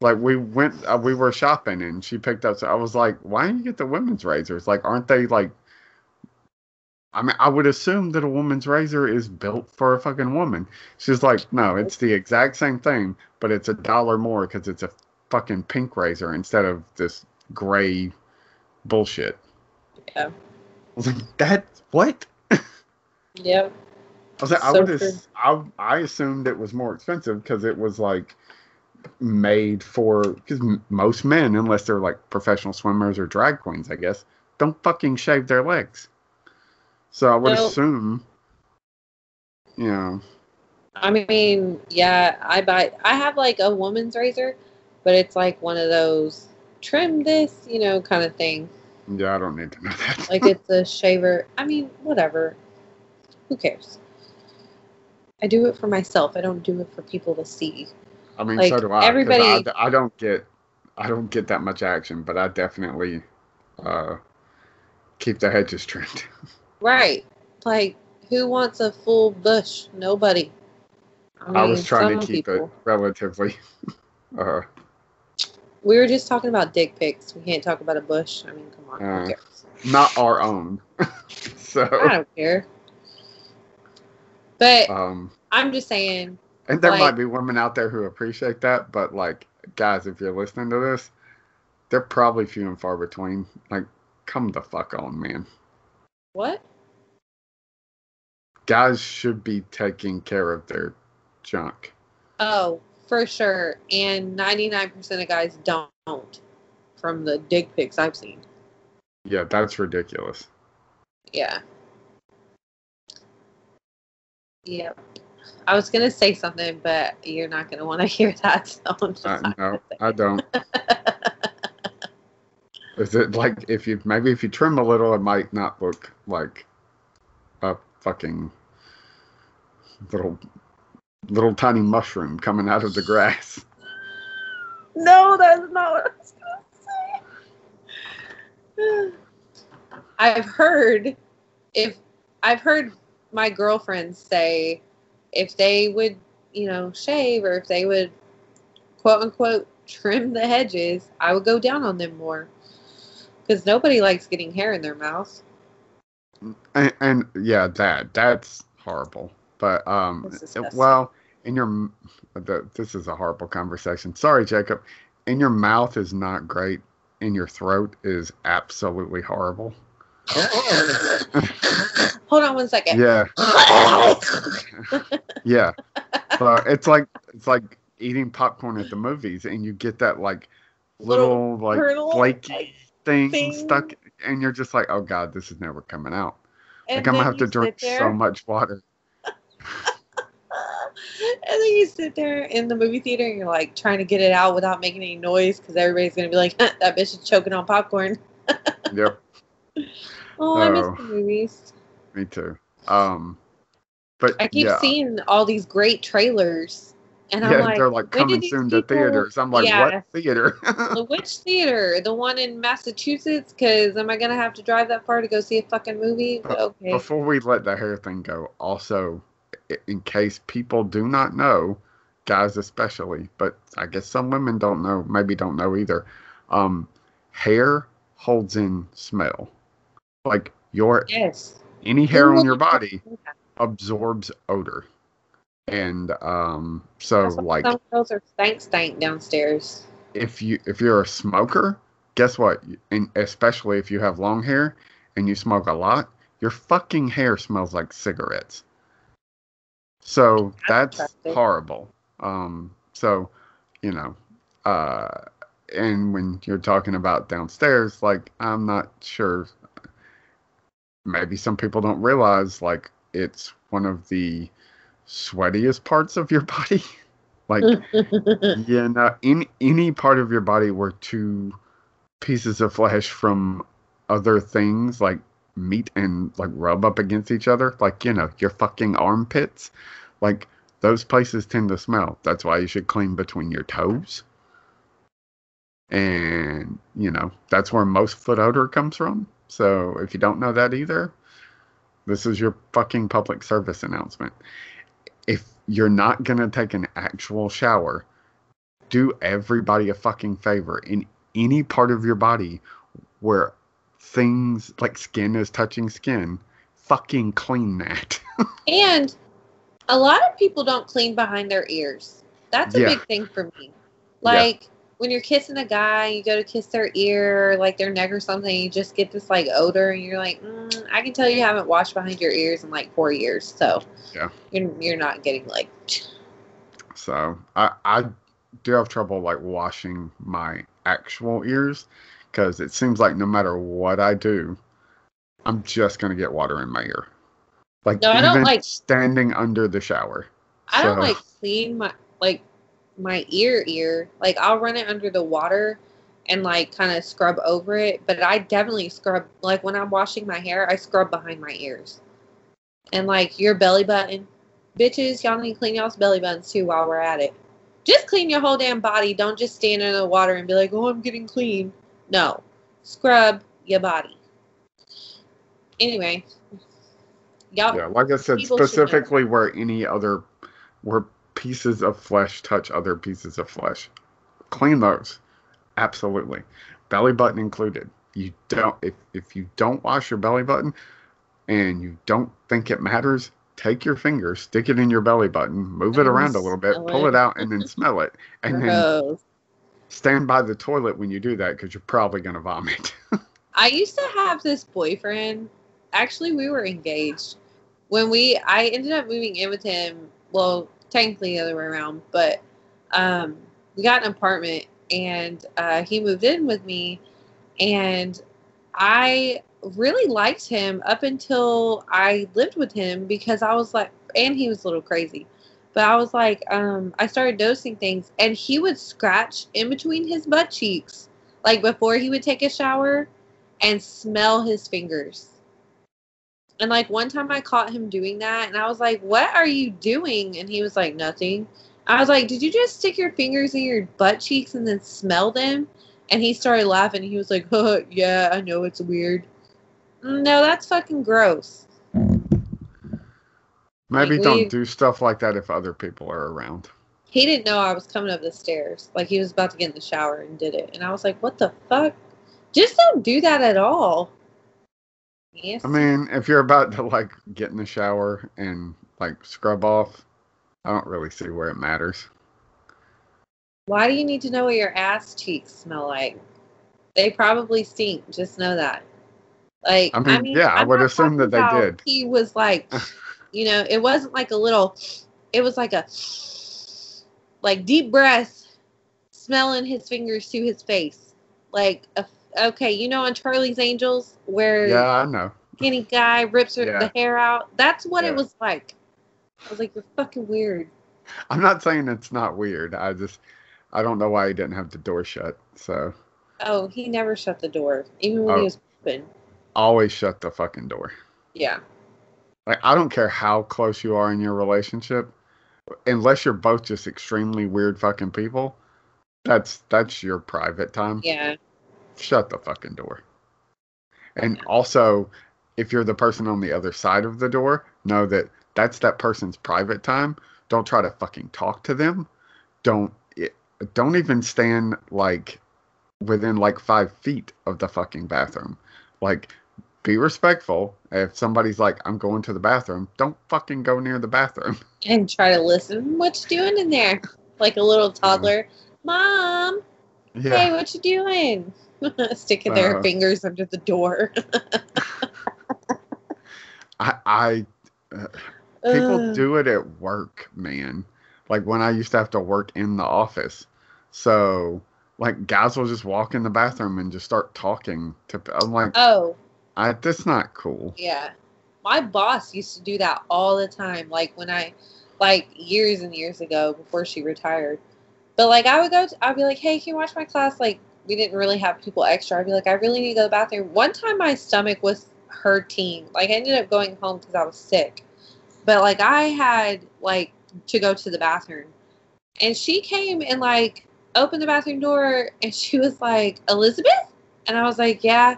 Like we went, uh, we were shopping, and she picked up. So I was like, "Why don't you get the women's razors? Like, aren't they like I mean, I would assume that a woman's razor is built for a fucking woman. She's like, no, it's the exact same thing, but it's a dollar more because it's a fucking pink razor instead of this gray bullshit. Yeah. I was like, that what? Yep. I was like, I would, ass- I, I assumed it was more expensive because it was like made for because most men, unless they're like professional swimmers or drag queens, I guess, don't fucking shave their legs. So I would No. assume, you know, I mean, yeah, I buy. I have like a woman's razor, but it's like one of those trim this, you know, kind of thing. yeah, I don't need to know that. Like it's a shaver. I mean, whatever. Who cares? I do it for myself. I don't do it for people to see. I mean, like, so do I. everybody- I, I don't get, I don't get that much action, but I definitely uh, keep the hedges trimmed. Right. Like, who wants a full bush? Nobody. I was trying to keep people. it relatively. Uh, We were just talking about dick pics. We can't talk about a bush. I mean, come on. Uh, not our own. so, I don't care. But um, I'm just saying, and there like- might be women out there who appreciate that, but like, guys, if you're listening to this, they're probably few and far between. Like, come the fuck on, man. what? Guys should be taking care of their junk. Oh, for sure. And 99% of guys don't, from the dick pics I've seen. Yeah, that's ridiculous. Yeah. Yep. I was gonna say something, but you're not gonna want to hear that. So I'm just Uh, no, I don't. Is it like if you maybe if you trim a little, it might not look like a fucking little little tiny mushroom coming out of the grass. No, that's not what I was gonna say. I've heard if I've heard my girlfriends say if they would, you know, shave or if they would quote unquote trim the hedges, I would go down on them more. Because nobody likes getting hair in their mouth. And, and yeah, that that's horrible. But um, well, in your the, this is a horrible conversation. Sorry, Jacob. In your mouth is not great. In your throat is absolutely horrible. Hold on one second. Yeah, yeah. So it's like it's like eating popcorn at the movies, and you get that like little, like kernel, flaky thing, thing. stuck, and you're just like, oh god, this is never coming out. and like I'm gonna have to drink so much water. And then you sit there in the movie theater and you're like trying to get it out without making any noise because everybody's gonna be like, that bitch is choking on popcorn. Yep, Oh, I miss the movies. me too. Um, but I keep yeah, seeing all these great trailers, and I'm like, they're like coming soon to people- theaters. I'm like, Yeah. what theater? "Well, which theater? The one in Massachusetts? Because am I gonna have to drive that far to go see a fucking movie? Uh, Okay. Before we let the hair thing go, also, in case people do not know, guys especially, but I guess some women don't know, maybe don't know either. Um, hair holds in smell. Like your Yes. any hair on your body absorbs odor, and um, so like some girls are stank stank downstairs. if you if you're a smoker, guess what? And especially if you have long hair and you smoke a lot, your fucking hair smells like cigarettes. So That's that's horrible. Um, so you know, uh, and when you're talking about downstairs, like I'm not sure. Maybe some people don't realize like it's one of the sweatiest parts of your body. like yeah, no, in any part of your body where two pieces of flesh from other things like meet and like rub up against each other, like you know, your fucking armpits, like those places tend to smell. That's why you should clean between your toes. And you know, that's where most foot odor comes from. So if you don't know that either, this is your fucking public service announcement. If you're not gonna take an actual shower, do everybody a fucking favor in any part of your body where things like skin is touching skin, fucking clean that. And a lot of people don't clean behind their ears. That's a Yeah. big thing for me. Like when you're kissing a guy, you go to kiss their ear, like their neck or something, you just get this like odor, and you're like, mm, I can tell you haven't washed behind your ears in like four years, so Yeah. you're you're not getting like So I I do have trouble like washing my actual ears because it seems like no matter what I do, I'm just gonna get water in my ear. Like No, I don't like- standing under the shower. I don't like clean my like my ear ear. Like I'll run it under the water and like kind of scrub over it, but I definitely scrub like when I'm washing my hair, I scrub behind my ears. And like your belly button. Bitches, y'all need to clean y'all's belly buttons too while we're at it. Just clean your whole damn body. Don't just stand in the water and be like, "Oh, I'm getting clean." No. Scrub your body. Anyway, y'all Yeah, like I said, people specifically where any other where pieces of flesh touch other pieces of flesh. Clean those. Absolutely. Belly button included. You don't if if you don't wash your belly button and you don't think it matters, take your finger, stick it in your belly button, move it around a little bit, smell pull it. it out and then smell it. And then stand by the toilet when you do that because you're probably gonna vomit. I used to have this boyfriend. Actually, we were engaged. When we, I ended up moving in with him. Well, technically the other way around, but um, we got an apartment, and uh, he moved in with me, and I really liked him up until I lived with him because I was like, and he was a little crazy. But I was like, um, I started noticing things, and he would scratch in between his butt cheeks, like before he would take a shower and smell his fingers. And like one time I caught him doing that and I was like, What are you doing? And he was like, Nothing. I was like, Did you just stick your fingers in your butt cheeks and then smell them? And he started laughing. He was like, oh, Yeah, I know it's weird. Mm, No, that's fucking gross. Maybe Like, don't we- do stuff like that if other people are around. He didn't know I was coming up the stairs. Like he was about to get in the shower and did it. And I was like, What the fuck? Just don't do that at all. Yes. I mean, if you're about to like get in the shower and like scrub off, I don't really see where it matters. Why do you need to know what your ass cheeks smell like? They probably stink. Just know that. Like, I mean, yeah, I I'm would assume that they did. He was like, you know, it wasn't like a little. It was like a, like deep breath, smelling his fingers to his face, like a. Okay, you know, on Charlie's Angels, where Yeah, I know. skinny guy rips her Yeah. the hair out. That's what Yeah. it was like. I was like, you're fucking weird. I'm not saying it's not weird. I just I don't know why he didn't have the door shut. So Oh, he never shut the door, even when Oh. he was open. always shut the fucking door. Yeah. Like I don't care how close you are in your relationship, unless you're both just extremely weird fucking people. That's that's your private time. Yeah. Shut the fucking door. And also, if you're the person on the other side of the door, know that that's that person's private time. Don't try to fucking talk to them. Don't it, don't even stand like within like five feet of the fucking bathroom. Like, be respectful. If somebody's like, "I'm going to the bathroom," don't fucking go near the bathroom. And try to listen. What you doing in there? Like a little toddler. Mom, Yeah. hey, what you doing? Sticking their Uh. fingers under the door. I, I people Ugh. do it at work, man. Like when I used to have to work in the office. So like guys will just walk in the bathroom and just start talking to I'm like Oh, I that's not cool. yeah. My boss used to do that all the time. Like when I, like years and years ago before she retired. But like I would go, to, I'd be like, hey, can you watch my class? Like we didn't really have people extra. I'd be like, I really need to go to the bathroom. One time my stomach was hurting. Like I ended up going home because I was sick. But like I had like to go to the bathroom. And she came and like opened the bathroom door and she was like, Elizabeth? And I was like, yeah.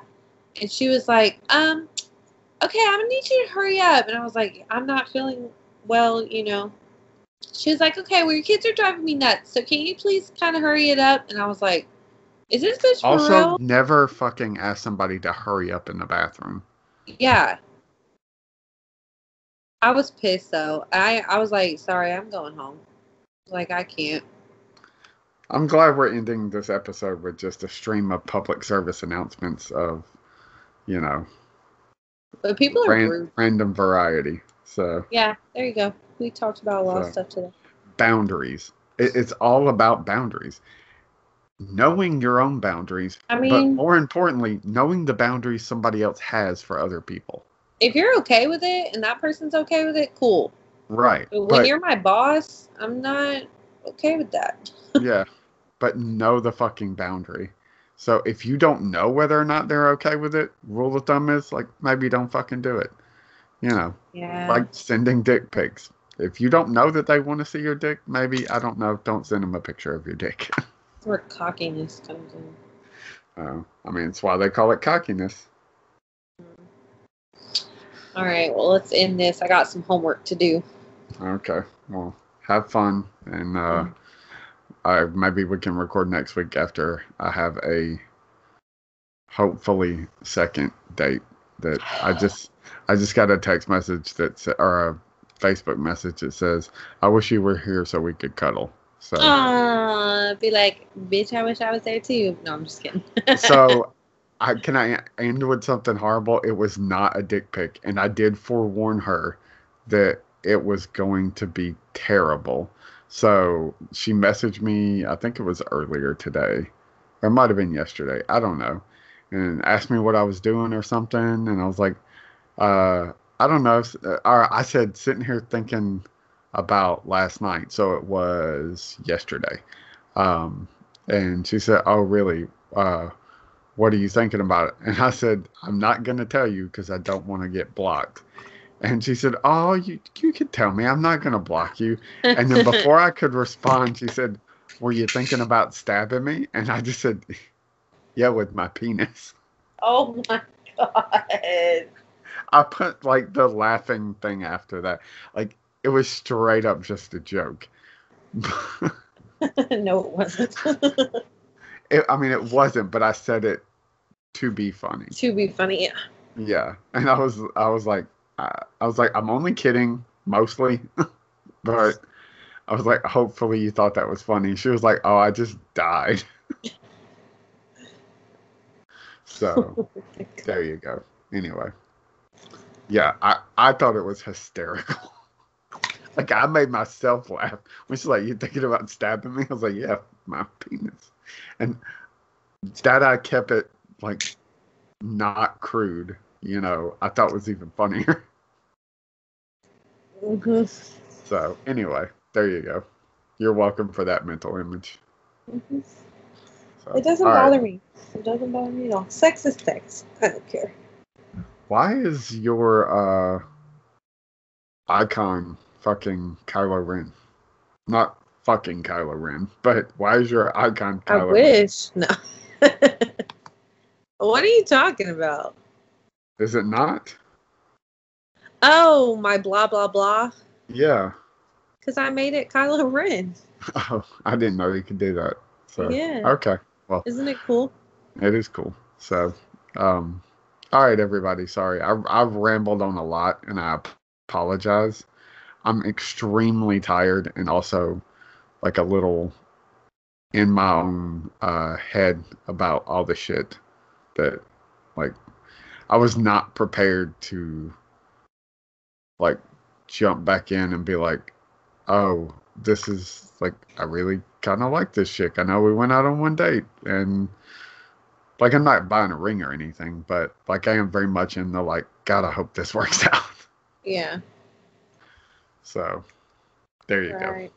And she was like, um, okay, I'm gonna need you to hurry up. And I was like, I'm not feeling well, you know. She was like, okay, well, your kids are driving me nuts. So can you please kind of hurry it up? And I was like, is this bitch Also, real? never fucking ask somebody to hurry up in the bathroom. Yeah. I was pissed though. I I was like, sorry, I'm going home. Like I can't. I'm glad we're ending this episode with just a stream of public service announcements of, you know, But people are ran- rude. random variety. So Yeah, there you go. We talked about a lot So- of stuff today. boundaries. It, it's all about boundaries. Knowing your own boundaries, I mean, but more importantly, knowing the boundaries somebody else has for other people. if you're okay with it and that person's okay with it, cool. Right. But when But- you're my boss, I'm not okay with that. yeah, but know the fucking boundary. So if you don't know whether or not they're okay with it, rule of thumb is like maybe don't fucking do it. You know, Yeah. like sending dick pics. If you don't know that they want to see your dick, maybe I don't know. Don't send them a picture of your dick. That's where cockiness comes in. uh, I mean, it's why they call it cockiness. All right, well, let's end this. I got some homework to do. Okay. Well, have fun, and uh, I maybe we can record next week after I have a hopefully second date. That I just I just got a text message that or a Facebook message that says, "I wish you were here so we could cuddle." So Uh, be like, bitch, I wish I was there too. No, I'm just kidding. so I can I end with something horrible. It was not a dick pic, and I did forewarn her that it was going to be terrible. So she messaged me. I think it was earlier today, or it might have been yesterday. I don't know, and asked me what I was doing or something, and I was like, uh, I don't know. Uh, Or I said sitting here thinking about last night. So it was yesterday. Um, and she said, "Oh, really? Uh, what are you thinking about it?" And I said, "I'm not going to tell you because I don't want to get blocked." And she said, "Oh, you you can tell me. I'm not going to block you." And then before I could respond, she said, "Were you thinking about stabbing me?" And I just said, "Yeah, with my penis." oh my god. I put like the laughing thing after that. Like it was straight up just a joke. no, it wasn't. It, I mean, it wasn't, but I said it to be funny. to be funny, yeah. Yeah, and I was, I was like, I, I was like, I'm only kidding, mostly, but I was like, hopefully you thought that was funny. She was like, oh, I just died. so oh there you go. Anyway, yeah, I, I thought it was hysterical. Like I made myself laugh when she's like, "You're thinking about stabbing me?" I was like, "Yeah, my penis," and that I kept it like not crude. You know, I thought was even funnier. Mhm. So anyway, there you go. You're welcome for that mental image. Mhm. So, It doesn't all right. bother me. It doesn't bother me at all. Sex is sex. I don't care. Why is your uh icon fucking Kylo Ren? Not fucking Kylo Ren, but why is your icon Kylo I Ren? wish. No. what are you talking about? Is it not? Oh, my blah blah blah. Yeah. Because I made it Kylo Ren. Oh, I didn't know you could do that. So Yeah. okay, Well, Isn't it cool? it is cool. So, um, all right, everybody. Sorry, I, I've rambled on a lot, and I apologize. I'm extremely tired, and also like a little in my own uh, head about all the shit that, like, I was not prepared to, like, jump back in and be like, oh, this is like I really kind of like this chick. I know we went out on one date, and like I'm not buying a ring or anything, but like I am very much in the like, God, I hope this works out. Yeah. So there you go. Right.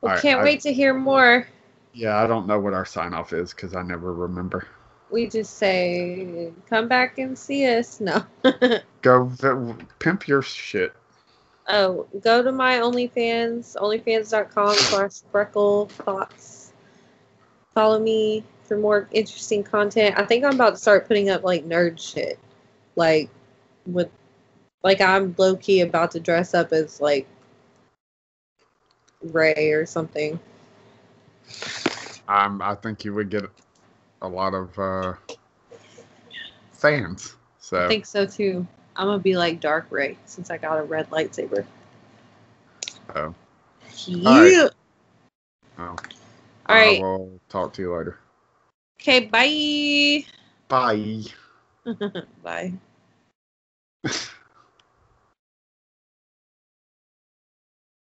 Well, can't I- wait to hear more. Yeah, I don't know what our sign off is because I never remember. We just say, come back and see us. No. Go v- pimp your shit. Oh, go to my OnlyFans, onlyfans.com slash freckle thoughts. Follow me for more interesting content. I think I'm about to start putting up like nerd shit. Like with like I'm low key about to dress up as like Rey or something. Um, I think you would get a lot of uh, fans. So I think so too. I'm gonna be like Dark Rey since I got a red lightsaber. Oh. Yeah. All right. Oh. All right. I will talk to you later. Okay. Bye. Bye. bye.